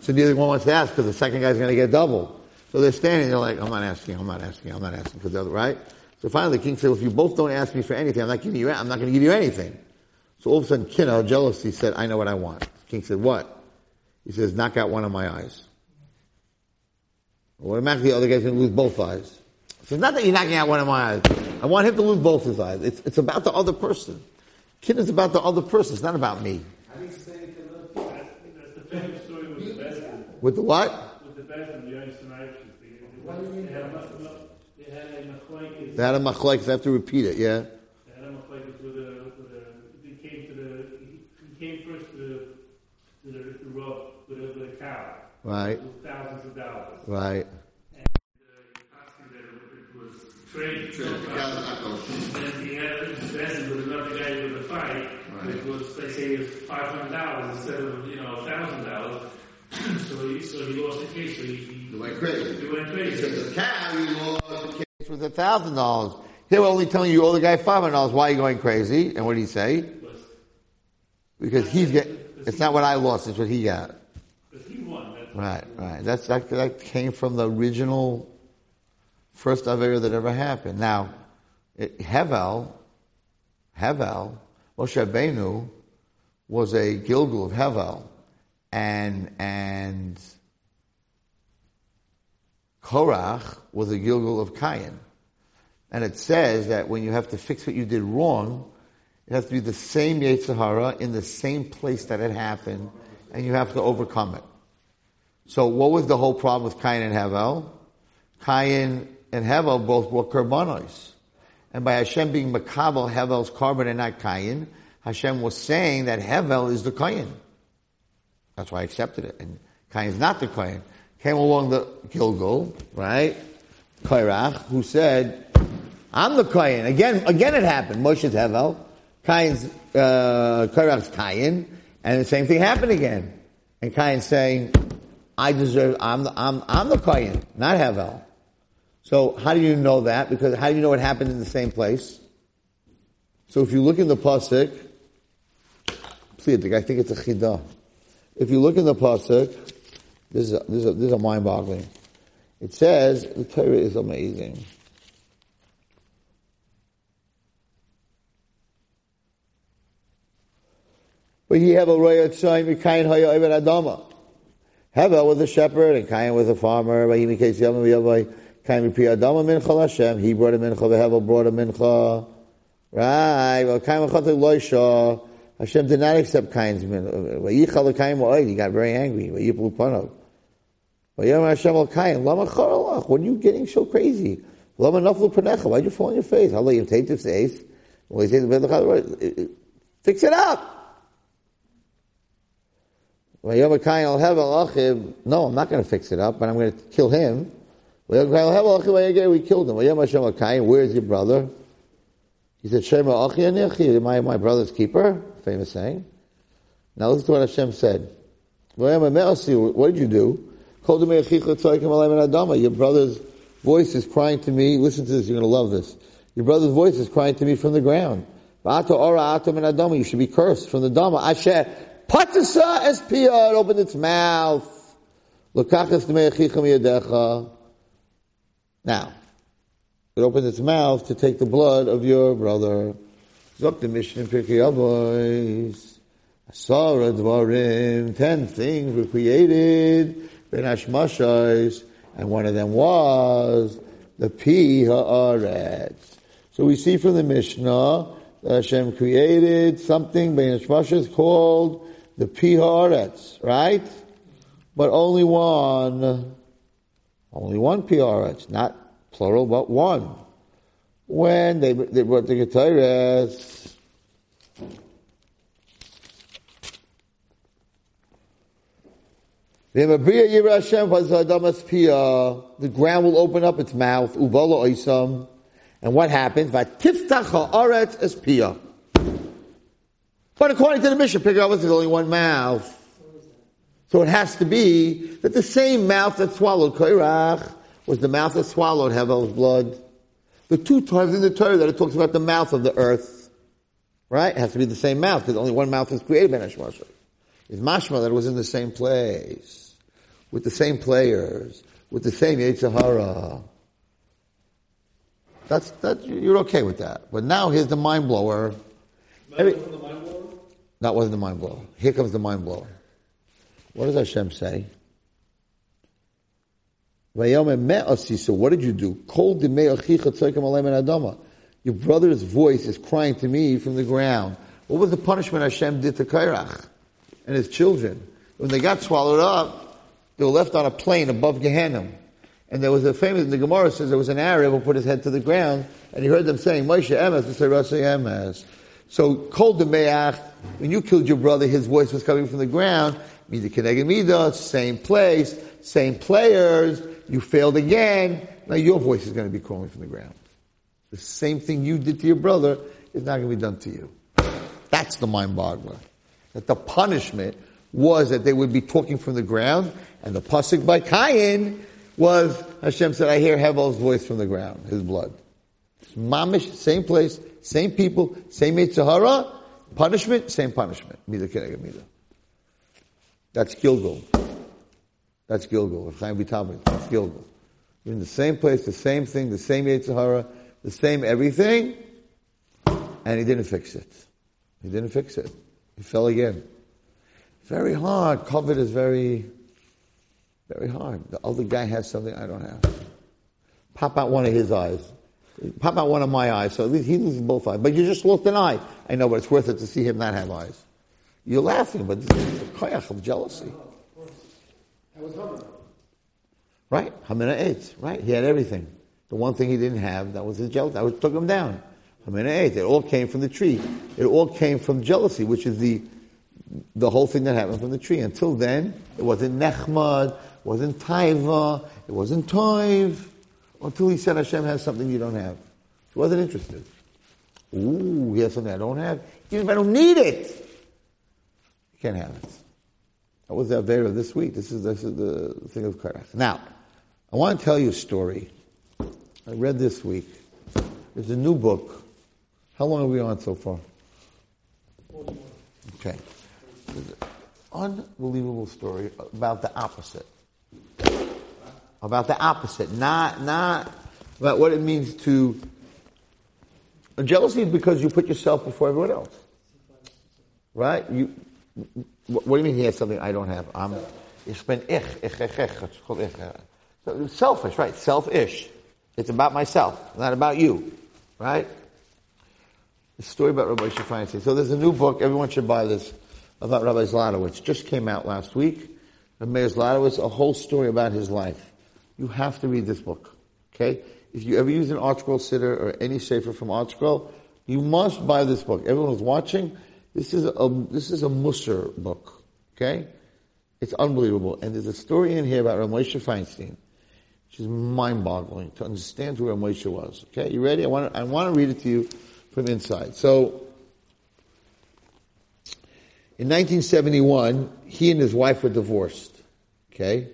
So neither one wants to ask because the second guy's going to get double. So they're standing there like, I'm not asking, I'm not asking, I'm not asking for the other, right? So finally the king said, well, if you both don't ask me for anything, I'm not giving you, I'm not going to give you anything. So all of a sudden, Kinna, jealousy, said, I know what I want. The king said, what? He says, knock out one of my eyes. Automatically the other guy's going to lose both eyes. So it's not that you're knocking out one of my eyes. I want him to lose both his eyes. It's, it's about the other person. Kid is about the other person. It's not about me. How do you say it to That's, that's the famous story with the best. With the what? With the Bezin, the Yonis and Irish, Why do you they had a must they had a machlekes. They had a machlekes, they have to repeat it, yeah? They had a machlekes with a with a. He came to the he, he came first to the to the, the road with a with a cow. Right, With thousands of dollars. right. And uh, asking that it was trade. And then he had a Bezin with another guy with a fight. It was they say it was five hundred dollars instead of you know thousand dollars. *clears throat* So he so he lost the case. So he, he, went crazy. he went crazy. the cow you lost the was a thousand dollars. They were only telling you oh, the guy five hundred dollars. Why are you going crazy? And what did he say? Was- Because he's get. It's not what I lost; it's what he got. Because he won. Right, right. That's that, that came from the original first Avera that ever happened. Now, Hevel, Hevel, Moshe Rabbeinu was a Gilgul of Hevel, and and Korach was a Gilgul of Cain. And it says that when you have to fix what you did wrong, it has to be the same Yetzirah in the same place that it happened, and you have to overcome it. So what was the whole problem with Cain and Hevel? Cain and Hevel both were karbanos. And by Hashem being Makabal Hevel's korban and not Cain, Hashem was saying that Hevel is the Cain. That's why I accepted it. And Cain is not the Cain. Came along the Gilgul, right? Korach, who said, I'm the Cain. Again, again it happened. Moshe's Hevel. Cain's, uh, Korach's Cain. And the same thing happened again. And Cain's saying, I deserve, I'm the, I'm, I'm the Cain, not Hevel. So how do you know that? Because how do you know it happened in the same place? So if you look in the pasuk, please, I think it's a chidah. If you look in the pasuk, this is a, this is a, this is mind-boggling. It says the Torah is amazing. But he have a royal tzoyim Cain haya over Adama. Hevel was a shepherd and Cain was a farmer. But he became Cain be Adama mincha Hashem. He brought a mincha. Hevel brought a mincha. Right. Well, Cain was loisha. Hashem did not accept Cain's mincha. Vayichal Cain wa'oid. He got very angry. Vayiplu panav. Hashem al Cain. Lama charalach. What are you getting so crazy? Lama naflu panecha. Why'd you fall on your face? I'll you take this face. Well, he says, fix it up. No, I'm not going to fix it up, but I'm going to kill him. We killed him. Where's your brother? He said, Shema Achi my, my brother's keeper. Famous saying. Now listen to what Hashem said. What did you do? Your brother's voice is crying to me. Listen to this, you're going to love this. Your brother's voice is crying to me from the ground. You should be cursed from the Dama. Asher Patasa es pia, it opened its mouth. Now, it opens its mouth to take the blood of your brother. Zok the in Pirkei Avos. Asara dvarim. Ten things were created. Ben Hashmashais. And one of them was the Pi Haaretz. So we see from the Mishnah that Hashem created something, Ben Hashmashais, called the Pi Haaretz, right? But only one, only one Haaretz, not plural, but one. When they, they brought the Getares, the ground will open up its mouth, uvala oisam, and what happens? But according to the Mishnah, pick up with only one mouth. So it has to be that the same mouth that swallowed Korach was the mouth that swallowed Hevel's blood. The two times in the Torah that it talks about the mouth of the earth, right? It has to be the same mouth because only one mouth was created by Neshmasha. It's mashma that it was in the same place, with the same players, with the same Yetzirah. That's, that, you're okay with that. But now here's the mind blower. Every, that wasn't the mind blower. Here comes the mind blower. What does Hashem say? So what did you do? Your brother's voice is crying to me from the ground. What was the punishment Hashem did to Korach and his children? When they got swallowed up, They were left on a plane above Gehenna. And there was a famous, in the Gemara says there was an Arab who put his head to the ground, and he heard them saying, Moshe Emes, say, Rasi Emes. So, Kol Demeach, when you killed your brother, his voice was coming from the ground. Mida Keneged Mida, same place, same players, you failed again. Now your voice is going to be calling from the ground. The same thing you did to your brother is not going to be done to you. That's the mind boggler. That the punishment was that they would be talking from the ground, and the pasuk by Cain was Hashem said, "I hear Hevel's voice from the ground, his blood." Mamish, same place, same people, same Yetzer Hara, punishment, same punishment. Mida keneged mida. That's Gilgul. That's Gilgul. Chaim Vitamid. That's Gilgul. You're in the same place, the same thing, the same Yetzer Hara, the same everything, and he didn't fix it. He didn't fix it. He fell again. Very hard. COVID is very, very hard. The other guy has something I don't have. Pop out one of his eyes. Pop out one of my eyes. So he loses both eyes. But you just lost an eye. I know, but it's worth it to see him not have eyes. You're laughing, but this is a koyach of jealousy. Right? Hamina ate. Right? He had everything. The one thing he didn't have, that was his jealousy. That was, took him down. Hamina ate. It all came from the tree. It all came from jealousy, which is the, the whole thing that happened from the tree. Until then, it wasn't Nechmad, it wasn't Taiva, it wasn't Toiv. Until he said Hashem has something you don't have. He wasn't interested. Ooh, he has something I don't have. Even if I don't need it, you can't have it. That was the Avera this week. This is, this is the thing of Korach. Now, I want to tell you a story. I read this week. There's a new book. How long are we on so far? Okay. Unbelievable story about the opposite. About the opposite. Not, not about what it means to. Jealousy is because you put yourself before everyone else. Right? You, what, do you mean he has something I don't have? I'm, ich bin ich, ich, ich, ich. It's called ich. So selfish, right? Selfish. It's about myself, not about you. Right? The story about Rabbi Feinstein. So there's a new book, everyone should buy this, about Rabbi Zlotowitz. Just came out last week. Rabbi Zlotowitz, a whole story about his life. You have to read this book. Okay? If you ever use an ArtScroll siddur or any Sefer from ArtScroll, you must buy this book. Everyone who's watching, this is a, this is a Musar book. Okay? It's unbelievable. And there's a story in here about Ramosha Feinstein, which is mind-boggling to understand who Ramosha was. Okay? You ready? I want to, I want to read it to you from inside. So, in 1971, he and his wife were divorced. Okay?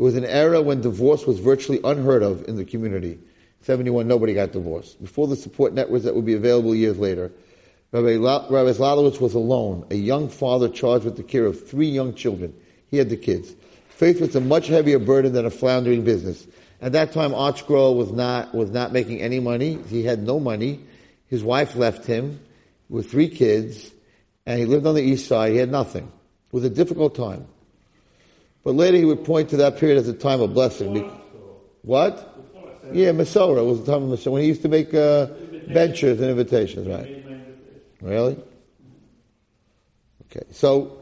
It was an era when divorce was virtually unheard of in the community. 71, nobody got divorced. Before the support networks that would be available years later, Rabbi, La- was alone, a young father charged with the care of three young children. He had the kids. Faith was a much heavier burden than a floundering business. At that time, ArtScroll was not, was not making any money. He had no money. His wife left him with three kids, and he lived on the east side. He had nothing. It was a difficult time. But later he would point to that period as a time of blessing. What? Yeah, Masorah was the time of Masorah, when he used to make uh, ventures and invitations, right? Really? Okay, so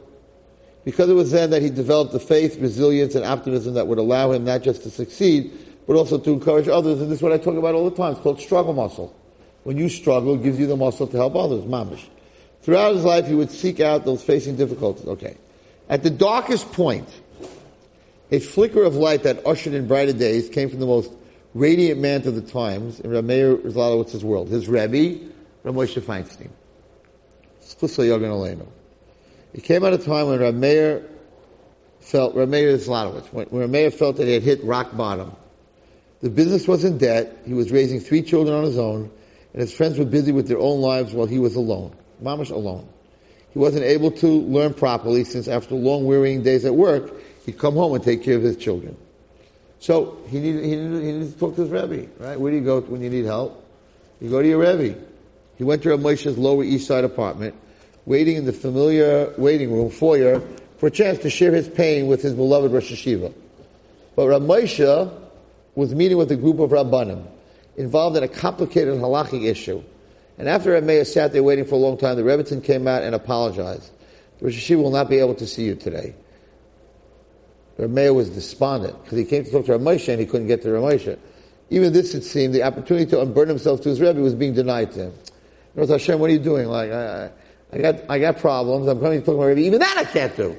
because it was then that he developed the faith, resilience, and optimism that would allow him not just to succeed, but also to encourage others. And this is what I talk about all the time. It's called struggle muscle. When you struggle, it gives you the muscle to help others, mamish. Throughout his life, he would seek out those facing difficulties. Okay. At the darkest point, a flicker of light that ushered in brighter days came from the most radiant man of the times in Rameir Zlotowitz's world, his Rebbe, Ramosha Feinstein. It came at a time when Rameir felt, Rameir Zlotowitz, when, when Rameir felt that he had hit rock bottom. The business was in debt, he was raising three children on his own, and his friends were busy with their own lives while he was alone. Mamish alone. He wasn't able to learn properly since after long wearying days at work, he'd come home and take care of his children. So he needed, he needed, he needed to talk to his Rebbe, right? Where do you go when you need help? You go to your Rebbe. He went to Ramosha's Lower East Side apartment, waiting in the familiar waiting room foyer for a chance to share his pain with his beloved Rosh Hayeshiva. But Ramosha was meeting with a group of Rabbanim involved in a complicated halachic issue. And after Rameir sat there waiting for a long time, the Rebbitzin came out and apologized. Rosh Hayeshiva will not be able to see you today. Rameir was despondent because he came to talk to Ramosha and he couldn't get to Ramosha. Even this, it seemed, the opportunity to unburden himself to his Rebbe was being denied to him. Know, Hashem, what are you doing? Like, I, I got, I got problems. I'm coming to talk to my Rebbe. Even that I can't do.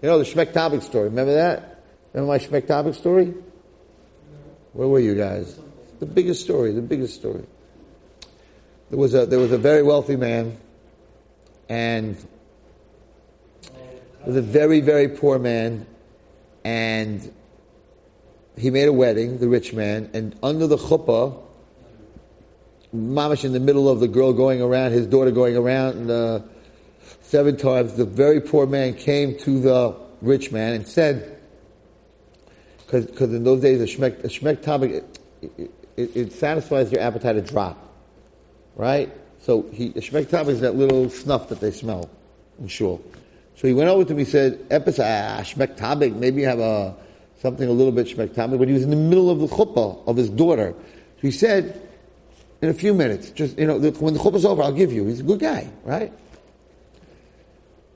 You know, the Shmek Tabik story. Remember that? Remember my Shmek Tabik story? Where were you guys? The biggest story, the biggest story. There was a, there was a very wealthy man and there was a very, very poor man and he made a wedding, the rich man, and under the chuppah, mamash in the middle of the girl going around, his daughter going around, and, uh, seven times, the very poor man came to the rich man and said, because in those days, a shmek, a shmek tabik, it, it, it, satisfies your appetite to drop, right? So he, a shmek tabik is that little snuff that they smell in shul. So he went over to me and said, Epis, ah, shmek tabik, maybe you have a, something a little bit shmek tabik, but he was in the middle of the chuppah of his daughter. So he said, in a few minutes, just, you know, when the chuppah's over, I'll give you. He's a good guy, right?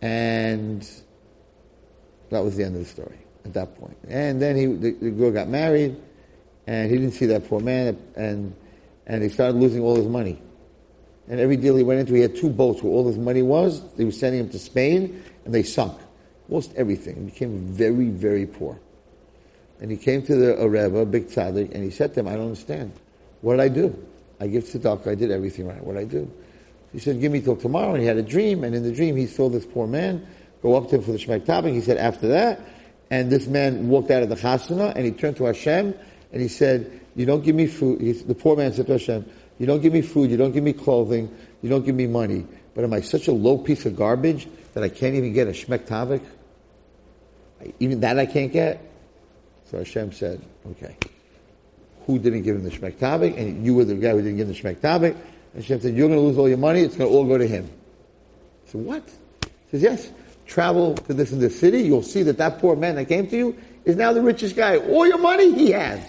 And that was the end of the story at that point. And then he, the, the girl got married, and he didn't see that poor man, and, and he started losing all his money. And every deal he went into, he had two boats where all his money was. They were sending him to Spain, and they sunk. Lost everything. Became very, very poor. And he came to the a Rebbe, big tzaddik, and he said to him, I don't understand. What did I do? I give tzedakah, I did everything right. What did I do? He said, give me till tomorrow. And he had a dream, and in the dream he saw this poor man go up to him for the Shmek Tabik. He said, after that, and this man walked out of the chasana, and he turned to Hashem, and he said, you don't give me food. He, the poor man said to Hashem, you don't give me food, you don't give me clothing, you don't give me money. But am I such a low piece of garbage that I can't even get a Shmek Tabik? Even that I can't get? So Hashem said, okay. Who didn't give him the Shmek Tabik? And you were the guy who didn't give him the Shmek Tabik. And Hashem said, you're going to lose all your money, it's going to all go to him. So what? He says, yes. Travel to this in this city, you'll see that that poor man that came to you is now the richest guy. All your money he has.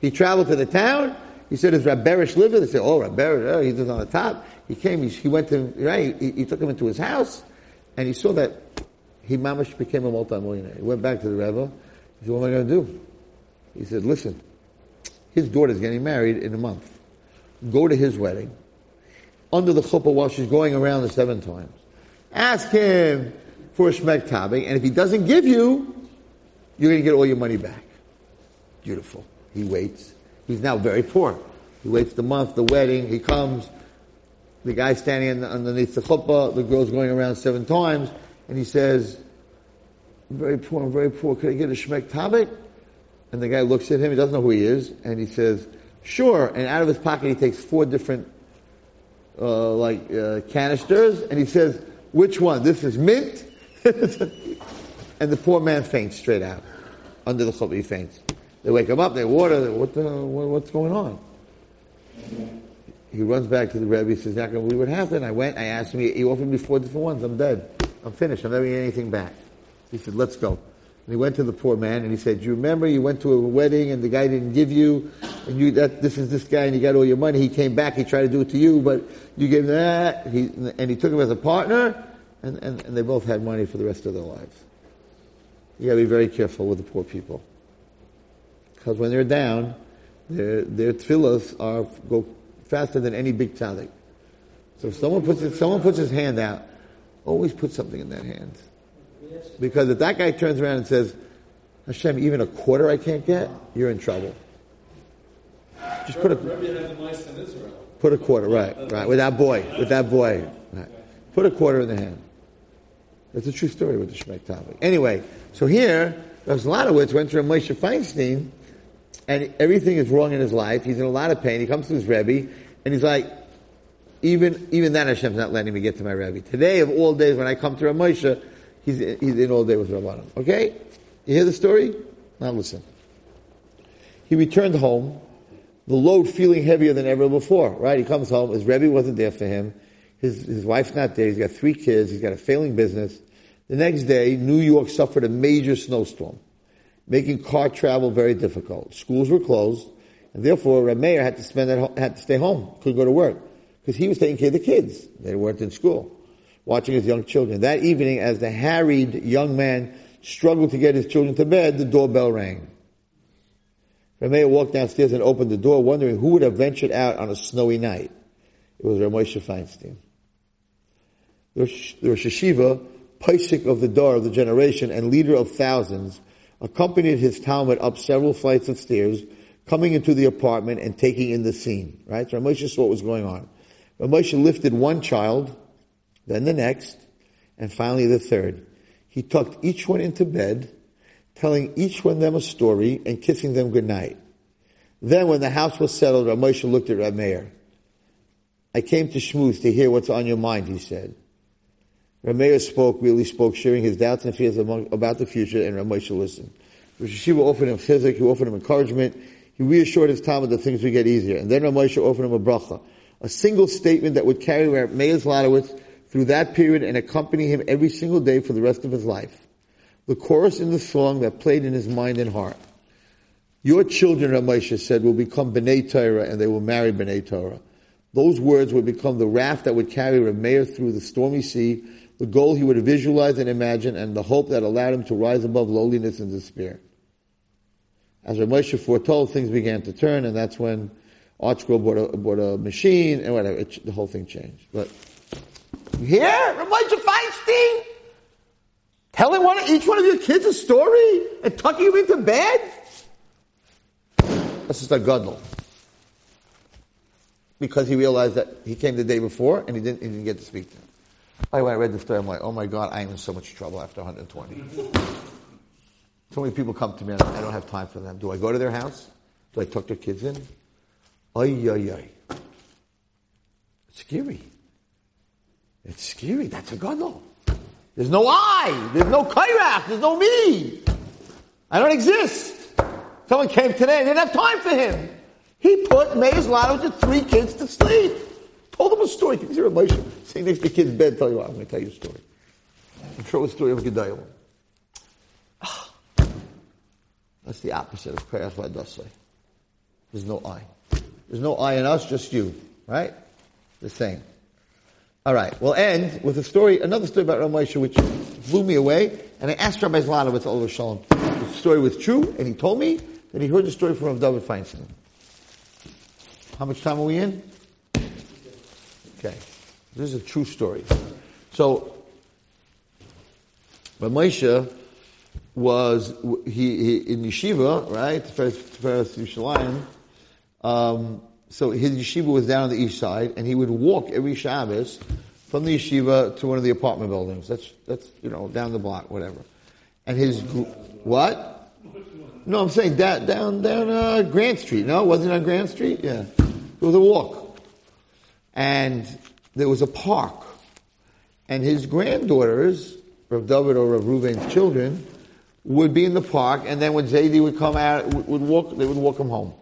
He traveled to the town, he said, "Does Rabberish there?" They said, "Oh, Rabberish, oh, he's on the top." He came. He, he went to right. He, he, took him into his house, and he saw that he mamish became a multimillionaire. He went back to the Rebbe. He said, "What am I going to do?" He said, "Listen, his daughter's getting married in a month. Go to his wedding under the chuppah while she's going around the seven times. Ask him for a shmek and if he doesn't give you, you're going to get all your money back." Beautiful. He waits. He's now very poor. He waits the month, the wedding, he comes, the guy standing underneath the chuppah, the girl's going around seven times, and he says, I'm very poor, I'm very poor, could I get a shmek tabik? And the guy looks at him, he doesn't know who he is, and he says, sure, and out of his pocket he takes four different, uh, like, uh, canisters, and he says, which one? This is mint? *laughs* and the poor man faints straight out. Under the chuppah, he faints. They wake him up, they water, what the, what's going on? He runs back to the Rebbe, he says, not going to believe what happened. I went, I asked him, he offered me four different ones, I'm dead. I'm finished, I'm never getting anything back. He said, let's go. And he went to the poor man and he said, you remember you went to a wedding and the guy didn't give you, and you, that, this is this guy and he got all your money. He came back, he tried to do it to you, but you gave him that, he, and he took him as a partner, and, and, and they both had money for the rest of their lives. You gotta be very careful with the poor people. Because when they're down, their, their are, go faster than any big tzaddik. So if someone puts, if someone puts his hand out, always put something in that hand. Because if that guy turns around and says, Hashem, even a quarter I can't get, you're in trouble. Just put a, put a quarter, right, right, with that boy, with that boy. Right. Put a quarter in the hand. That's a true story with the Shmek Tabik. Anyway, so here, there's a lot of words went through Moshe Feinstein, and everything is wrong in his life. He's in a lot of pain. He comes to his Rebbe, and he's like, even, even that Hashem's not letting me get to my Rebbe. Today of all days when I come to Ramosha, he's, he's in all day with Rabbanim. Okay? You hear the story? Now listen. He returned home, the load feeling heavier than ever before, right? He comes home, his Rebbe wasn't there for him, his, his wife's not there, he's got three kids, he's got a failing business. The next day, New York suffered a major snowstorm making car travel very difficult. Schools were closed, and therefore Rameir had to spend at, had to stay home, couldn't go to work because he was taking care of the kids. They weren't in school, watching his young children. That evening, as the harried young man struggled to get his children to bed, the doorbell rang. Rameir walked downstairs and opened the door, wondering who would have ventured out on a snowy night. It was Ramosha Feinstein. The Rosh Hayeshiva, Paisik of the Dor of the generation and leader of thousands, accompanied his talmid up several flights of stairs, coming into the apartment and taking in the scene. Right? So Ramosha saw what was going on. Ramosha lifted one child, then the next, and finally the third. He tucked each one into bed, telling each one them a story and kissing them goodnight. Then when the house was settled, Ramosha looked at Rab Meir. I came to Shmooth to hear what's on your mind, he said. Rameir spoke, really spoke, sharing his doubts and fears among, about the future, and Ramosha listened. Rosh Hayeshiva offered him chizik, he offered him encouragement, he reassured his talmid that things would get easier. And then Ramosha offered him a bracha, a single statement that would carry Meir Zlotowitz through that period and accompany him every single day for the rest of his life. The chorus in the song that played in his mind and heart. Your children, Ramosha said, will become B'nai Torah and they will marry B'nai Torah. Those words would become the raft that would carry Rameir through the stormy sea the goal he would visualize and imagine, and the hope that allowed him to rise above lowliness and despair. As Ramosha foretold, things began to turn, and that's when ArtScroll bought a, bought a machine, and whatever, it, the whole thing changed. But here, Ramosha Feinstein, telling one, of, each one of your kids a story and tucking him into bed? That's just a gadol. Because he realized that he came the day before and he didn't, he didn't get to speak to him. The way, I read the story, I'm like, oh my God, I am in so much trouble after 120. so many people come to me, and I don't have time for them. Do I go to their house? Do I tuck their kids in? Ay, ay, ay. It's scary. It's scary. That's a gadol. There's no I. There's no Korach. There's no me. I don't exist. Someone came today and didn't have time for him. He put Meir's Lotto to three kids to sleep. Told him a story. You hear Moshe sitting next to the kid's bed? Tell you what, I'm going to tell you a story. I'm sure a story of Gedaliah. *sighs* That's the opposite of Kriyas Vadasai. There's no I. There's no I in us, just you. Right? The same. All right. We'll end with a story, another story about Ramosha, which blew me away. And I asked Rabbi Zlotowitz, alav hashalom, the story was true, and he told me that he heard the story from Rav David Feinstein. How much time are we in? Okay. This is a true story. So, but Moshe was, he, he, in yeshiva, right? First, first Yerushalayim. Um, so his yeshiva was down on the east side, and he would walk every Shabbos from the yeshiva to one of the apartment buildings. That's, that's, you know, down the block, whatever. And his, what? No, I'm saying that down, down, uh, Grant Street. No, wasn't on Grant Street? Yeah. It was a walk and there was a park. And his granddaughters, Rav David or Rav Reuven's children, would be in the park, and then when Zaidi would come out, would walk, they would walk him home.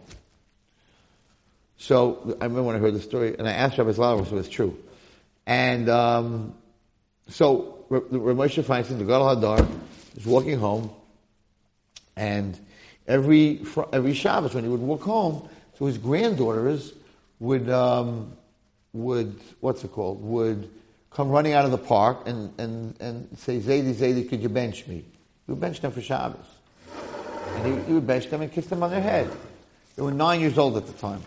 So I remember when I heard the story, and I asked Rabbi Zlotowitz if it was true. And um, so Ramosha Feinstein, the Gadol Hador, is walking home, and every every Shabbos when he would walk home, so his granddaughters would um, would, what's it called, would come running out of the park and, and, and say, Zaidi, Zaidi, could you bench me? He would bench them for Shabbos. And he, he would bench them and kiss them on their head. They were nine years old at the time.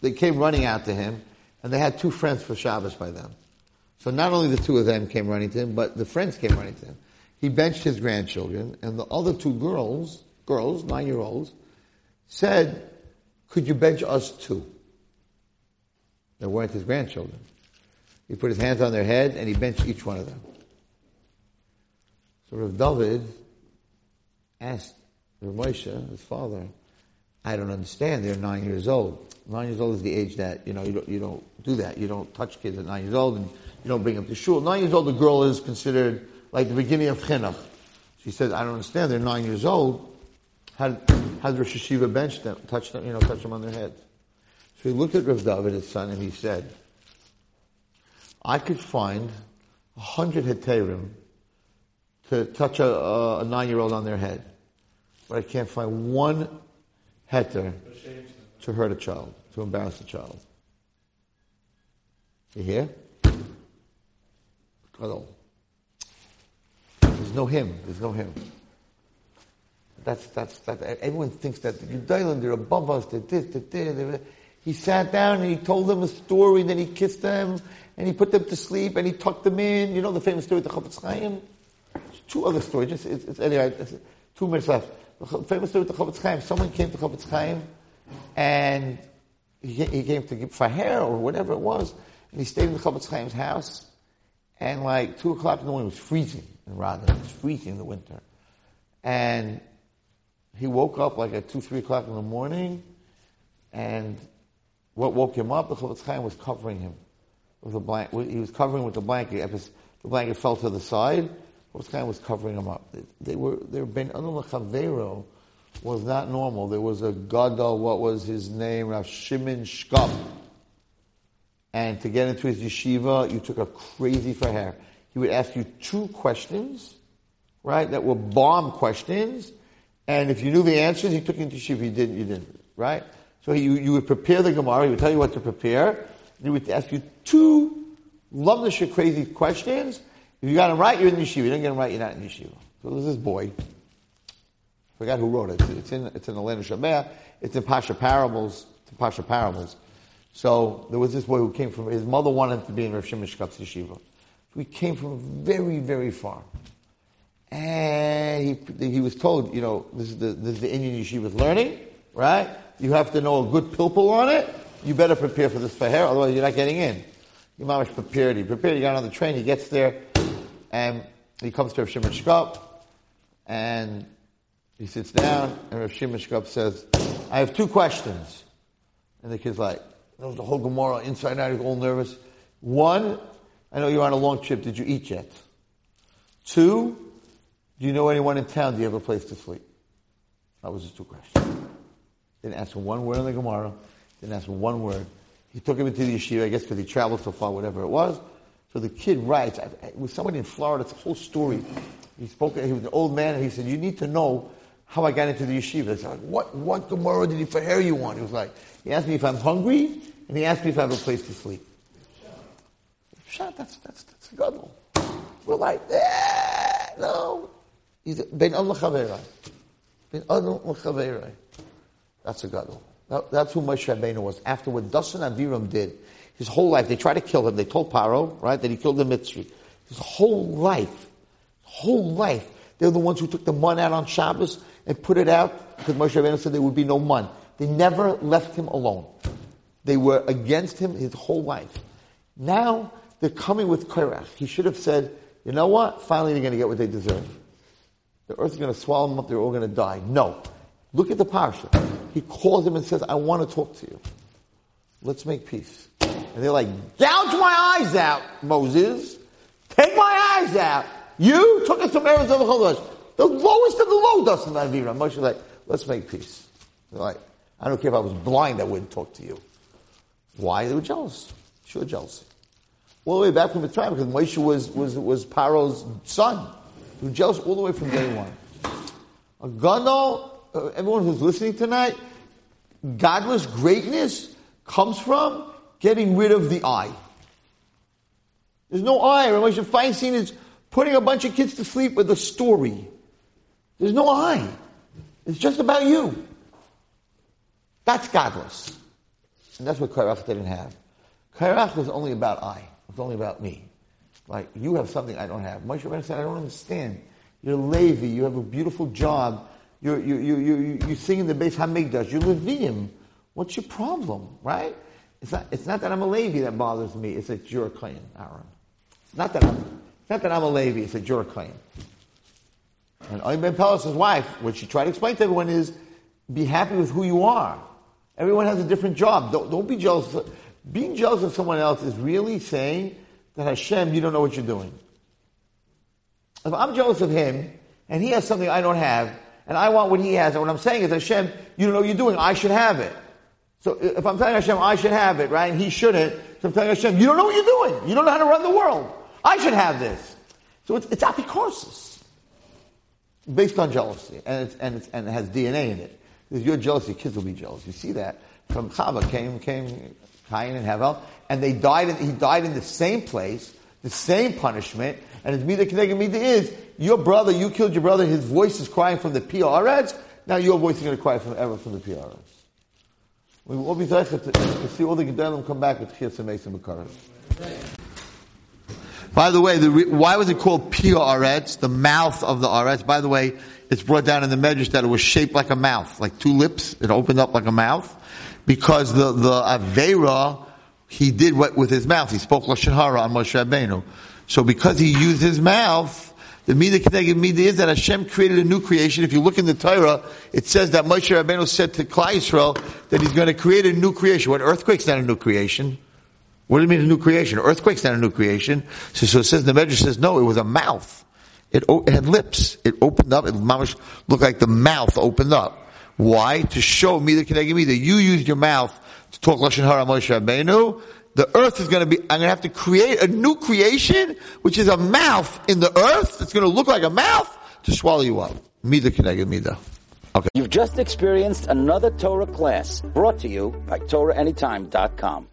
They came running out to him, and they had two friends for Shabbos by them. So not only the two of them came running to him, but the friends came running to him. He benched his grandchildren, and the other two girls, girls, nine-year-olds, said, could you bench us too? They weren't his grandchildren. He put his hands on their head and he benched each one of them. So Rav David asked Rav Moshe, his father, I don't understand. They're nine years old. Nine years old is the age that, you know, you don't, you don't do that. You don't touch kids at nine years old and you don't bring them to shul. Nine years old, the girl is considered like the beginning of chinuch. She said, I don't understand. They're nine years old. How, how did Rosh Hayeshiva bench them, touch them, you know, touch them on their heads? So he looked at Rav David, his son, and he said, I could find a hundred heterim to touch a, a, nine-year-old on their head, but I can't find one heter to hurt a child, to embarrass a child. You hear? There's no him. There's no him. That's, that's, that. Everyone thinks that the Gedolim, they're above us, they're this, they're there. He sat down and he told them a story, then he kissed them, and he put them to sleep, and he tucked them in. You know the famous story of the Chofetz Chaim? Two other stories, just, it's, it's, anyway, it's two minutes left. The famous story with the Chofetz Chaim, someone came to Chofetz Chaim, and he, he came to give hair or whatever it was, and he stayed in the Chofetz Chaim's house, and like two o'clock in the morning, it was freezing in Radin. It was freezing in the winter. And he woke up like at two, three o'clock in the morning, and what woke him up, the Chofetz Chaim was covering him with a blanket. He was covering with the blanket. The blanket fell to the side. Chofetz Chaim was covering him up. They, they were, their Ben Anul Chavero was not normal. There was a Gadol, what was his name? Rav Shimon Shkop. And to get into his yeshiva, you took a crazy farher. He would ask you two questions, right, that were bomb questions, and if you knew the answers, he took you into yeshiva. If you didn't, you didn't, right? So he, you would prepare the Gemara, he would tell you what to prepare, he would ask you two lovelish crazy questions. If you got them right, you're in yeshiva. If you don't get them right, you're not in yeshiva. So there's this boy. Forgot who wrote it. It's in, it's in Elena Shabbat. It's in Pasha Parables. It's in Pasha Parables. So there was this boy who came from, his mother wanted him to be in Rav Shimon Shkop's yeshiva. So he came from very, very far. And he, he was told, you know, this is the, this is the Indian yeshiva's learning, right? You have to know a good pilpul on it. You better prepare for this faher, otherwise you're not getting in. He mamish prepared. He prepared. He got on the train. He gets there, and he comes to Rav Shimon Shkop, and he sits down, and Rav Shimon Shkop says, "I have two questions." And the kid's like, knows the whole Gemara inside out. He's all nervous. One, I know you're on a long trip. Did you eat yet? Two, do you know anyone in town? Do you have a place to sleep? That was his two questions. Didn't ask him one word in the Gemara. Didn't ask him one word. He took him into the yeshiva, I guess because he traveled so far, whatever it was. So the kid writes, it was somebody in Florida, it's a whole story. He spoke, he was an old man, and he said, you need to know how I got into the yeshiva. I said, what, what Gemara did he hair you want? He was like, he asked me if I'm hungry, and he asked me if I have a place to sleep. Shot, that's, that's, that's a gadol. We're like, eh, no. He's ben Allah chaverai. Ben Allah chaverai. That's a gadol. That's who Moshe Rabbeinu was. After what Dasan Aviram did, his whole life, they tried to kill him. They told Paro, right, that he killed the Mitzri. His whole life, whole life, they're the ones who took the mun out on Shabbos and put it out because Moshe Rabbeinu said there would be no mun. They never left him alone. They were against him his whole life. Now they're coming with Korach. He should have said, you know what? Finally they're going to get what they deserve. The earth is going to swallow them up. They're all going to die. No. Look at the parsha. He calls him and says, I want to talk to you. Let's make peace. And they're like, gouge my eyes out, Moses. Take my eyes out. You took us from Arizona Chodesh. The The lowest of the low dust in Avira. Moshe like, let's make peace. They're like, I don't care if I was blind, I wouldn't talk to you. Why? They were jealous. Sure jealousy. All the way back from the time, because Moshe was, was, was Paro's son. They were jealous all the way from day one. A uh, Uh, everyone who's listening tonight, gadlus greatness comes from getting rid of the I. There's no I. Ramosha Feinstein is putting a bunch of kids to sleep with a story. There's no I. It's just about you. That's gadlus. And that's what Korach didn't have. Korach was only about I. It was only about me. Like, you have something I don't have. Moshe Rabbeinu said, I don't understand. You're Levi. You have a beautiful job. You you you you you sing in the Beis Hamikdash. You're. What's your problem, right? It's not, it's not that I'm a Levi that bothers me. It's that you're a claim, Aaron. It's not that I'm, it's not that I'm a Levi. It's that you're a claim. And On ben Peles' wife, what she tried to explain to everyone is, be happy with who you are. Everyone has a different job. Don't, don't be jealous. Being jealous of someone else is really saying that Hashem, you don't know what you're doing. If I'm jealous of him, and he has something I don't have, and I want what he has. And what I'm saying is, Hashem, you don't know what you're doing. I should have it. So if I'm telling Hashem, I should have it, right? And he shouldn't. So I'm telling Hashem, you don't know what you're doing. You don't know how to run the world. I should have this. So it's, it's apicorsis. Based on jealousy. And, it's, and, it's, and it has DNA in it. If you're jealous, your kids will be jealous. You see that. From Chava came, came Cain and Hevel. And they died in, he died in the same place, the same punishment. And his Mida Keneged Mida is, your brother, you killed your brother, his voice is crying from the PRS, now your voice is going to cry from ever from the PRS. We will be to, to see all the Gedolim come back with Chiyas and Mason Bakaras. By the way, the, re- why was it called PRS, the mouth of the Aretz? By the way, it's brought down in the Medrash that it was shaped like a mouth, like two lips. It opened up like a mouth because the the Avera he did what with his mouth. He spoke lashon hara on Moshe Rabbeinu. So because he used his mouth, the midah keneged midah is that Hashem created a new creation. If you look in the Torah, it says that Moshe Rabbeinu said to Klal Yisrael that he's going to create a new creation. What earthquake's not a new creation. What do you mean a new creation? Earthquake's not a new creation. So, so it says the Medrash says no, it was a mouth. It, it had lips. It opened up. It looked like the mouth opened up. Why? To show me the keneged that you used your mouth to talk lashon hara Moshe Rabbeinu. The earth is going to be. I'm going to have to create a new creation, which is a mouth in the earth. that's going to look like a mouth to swallow you up. Mida keneged mida. Okay. You've just experienced another Torah class brought to you by TorahAnytime.com.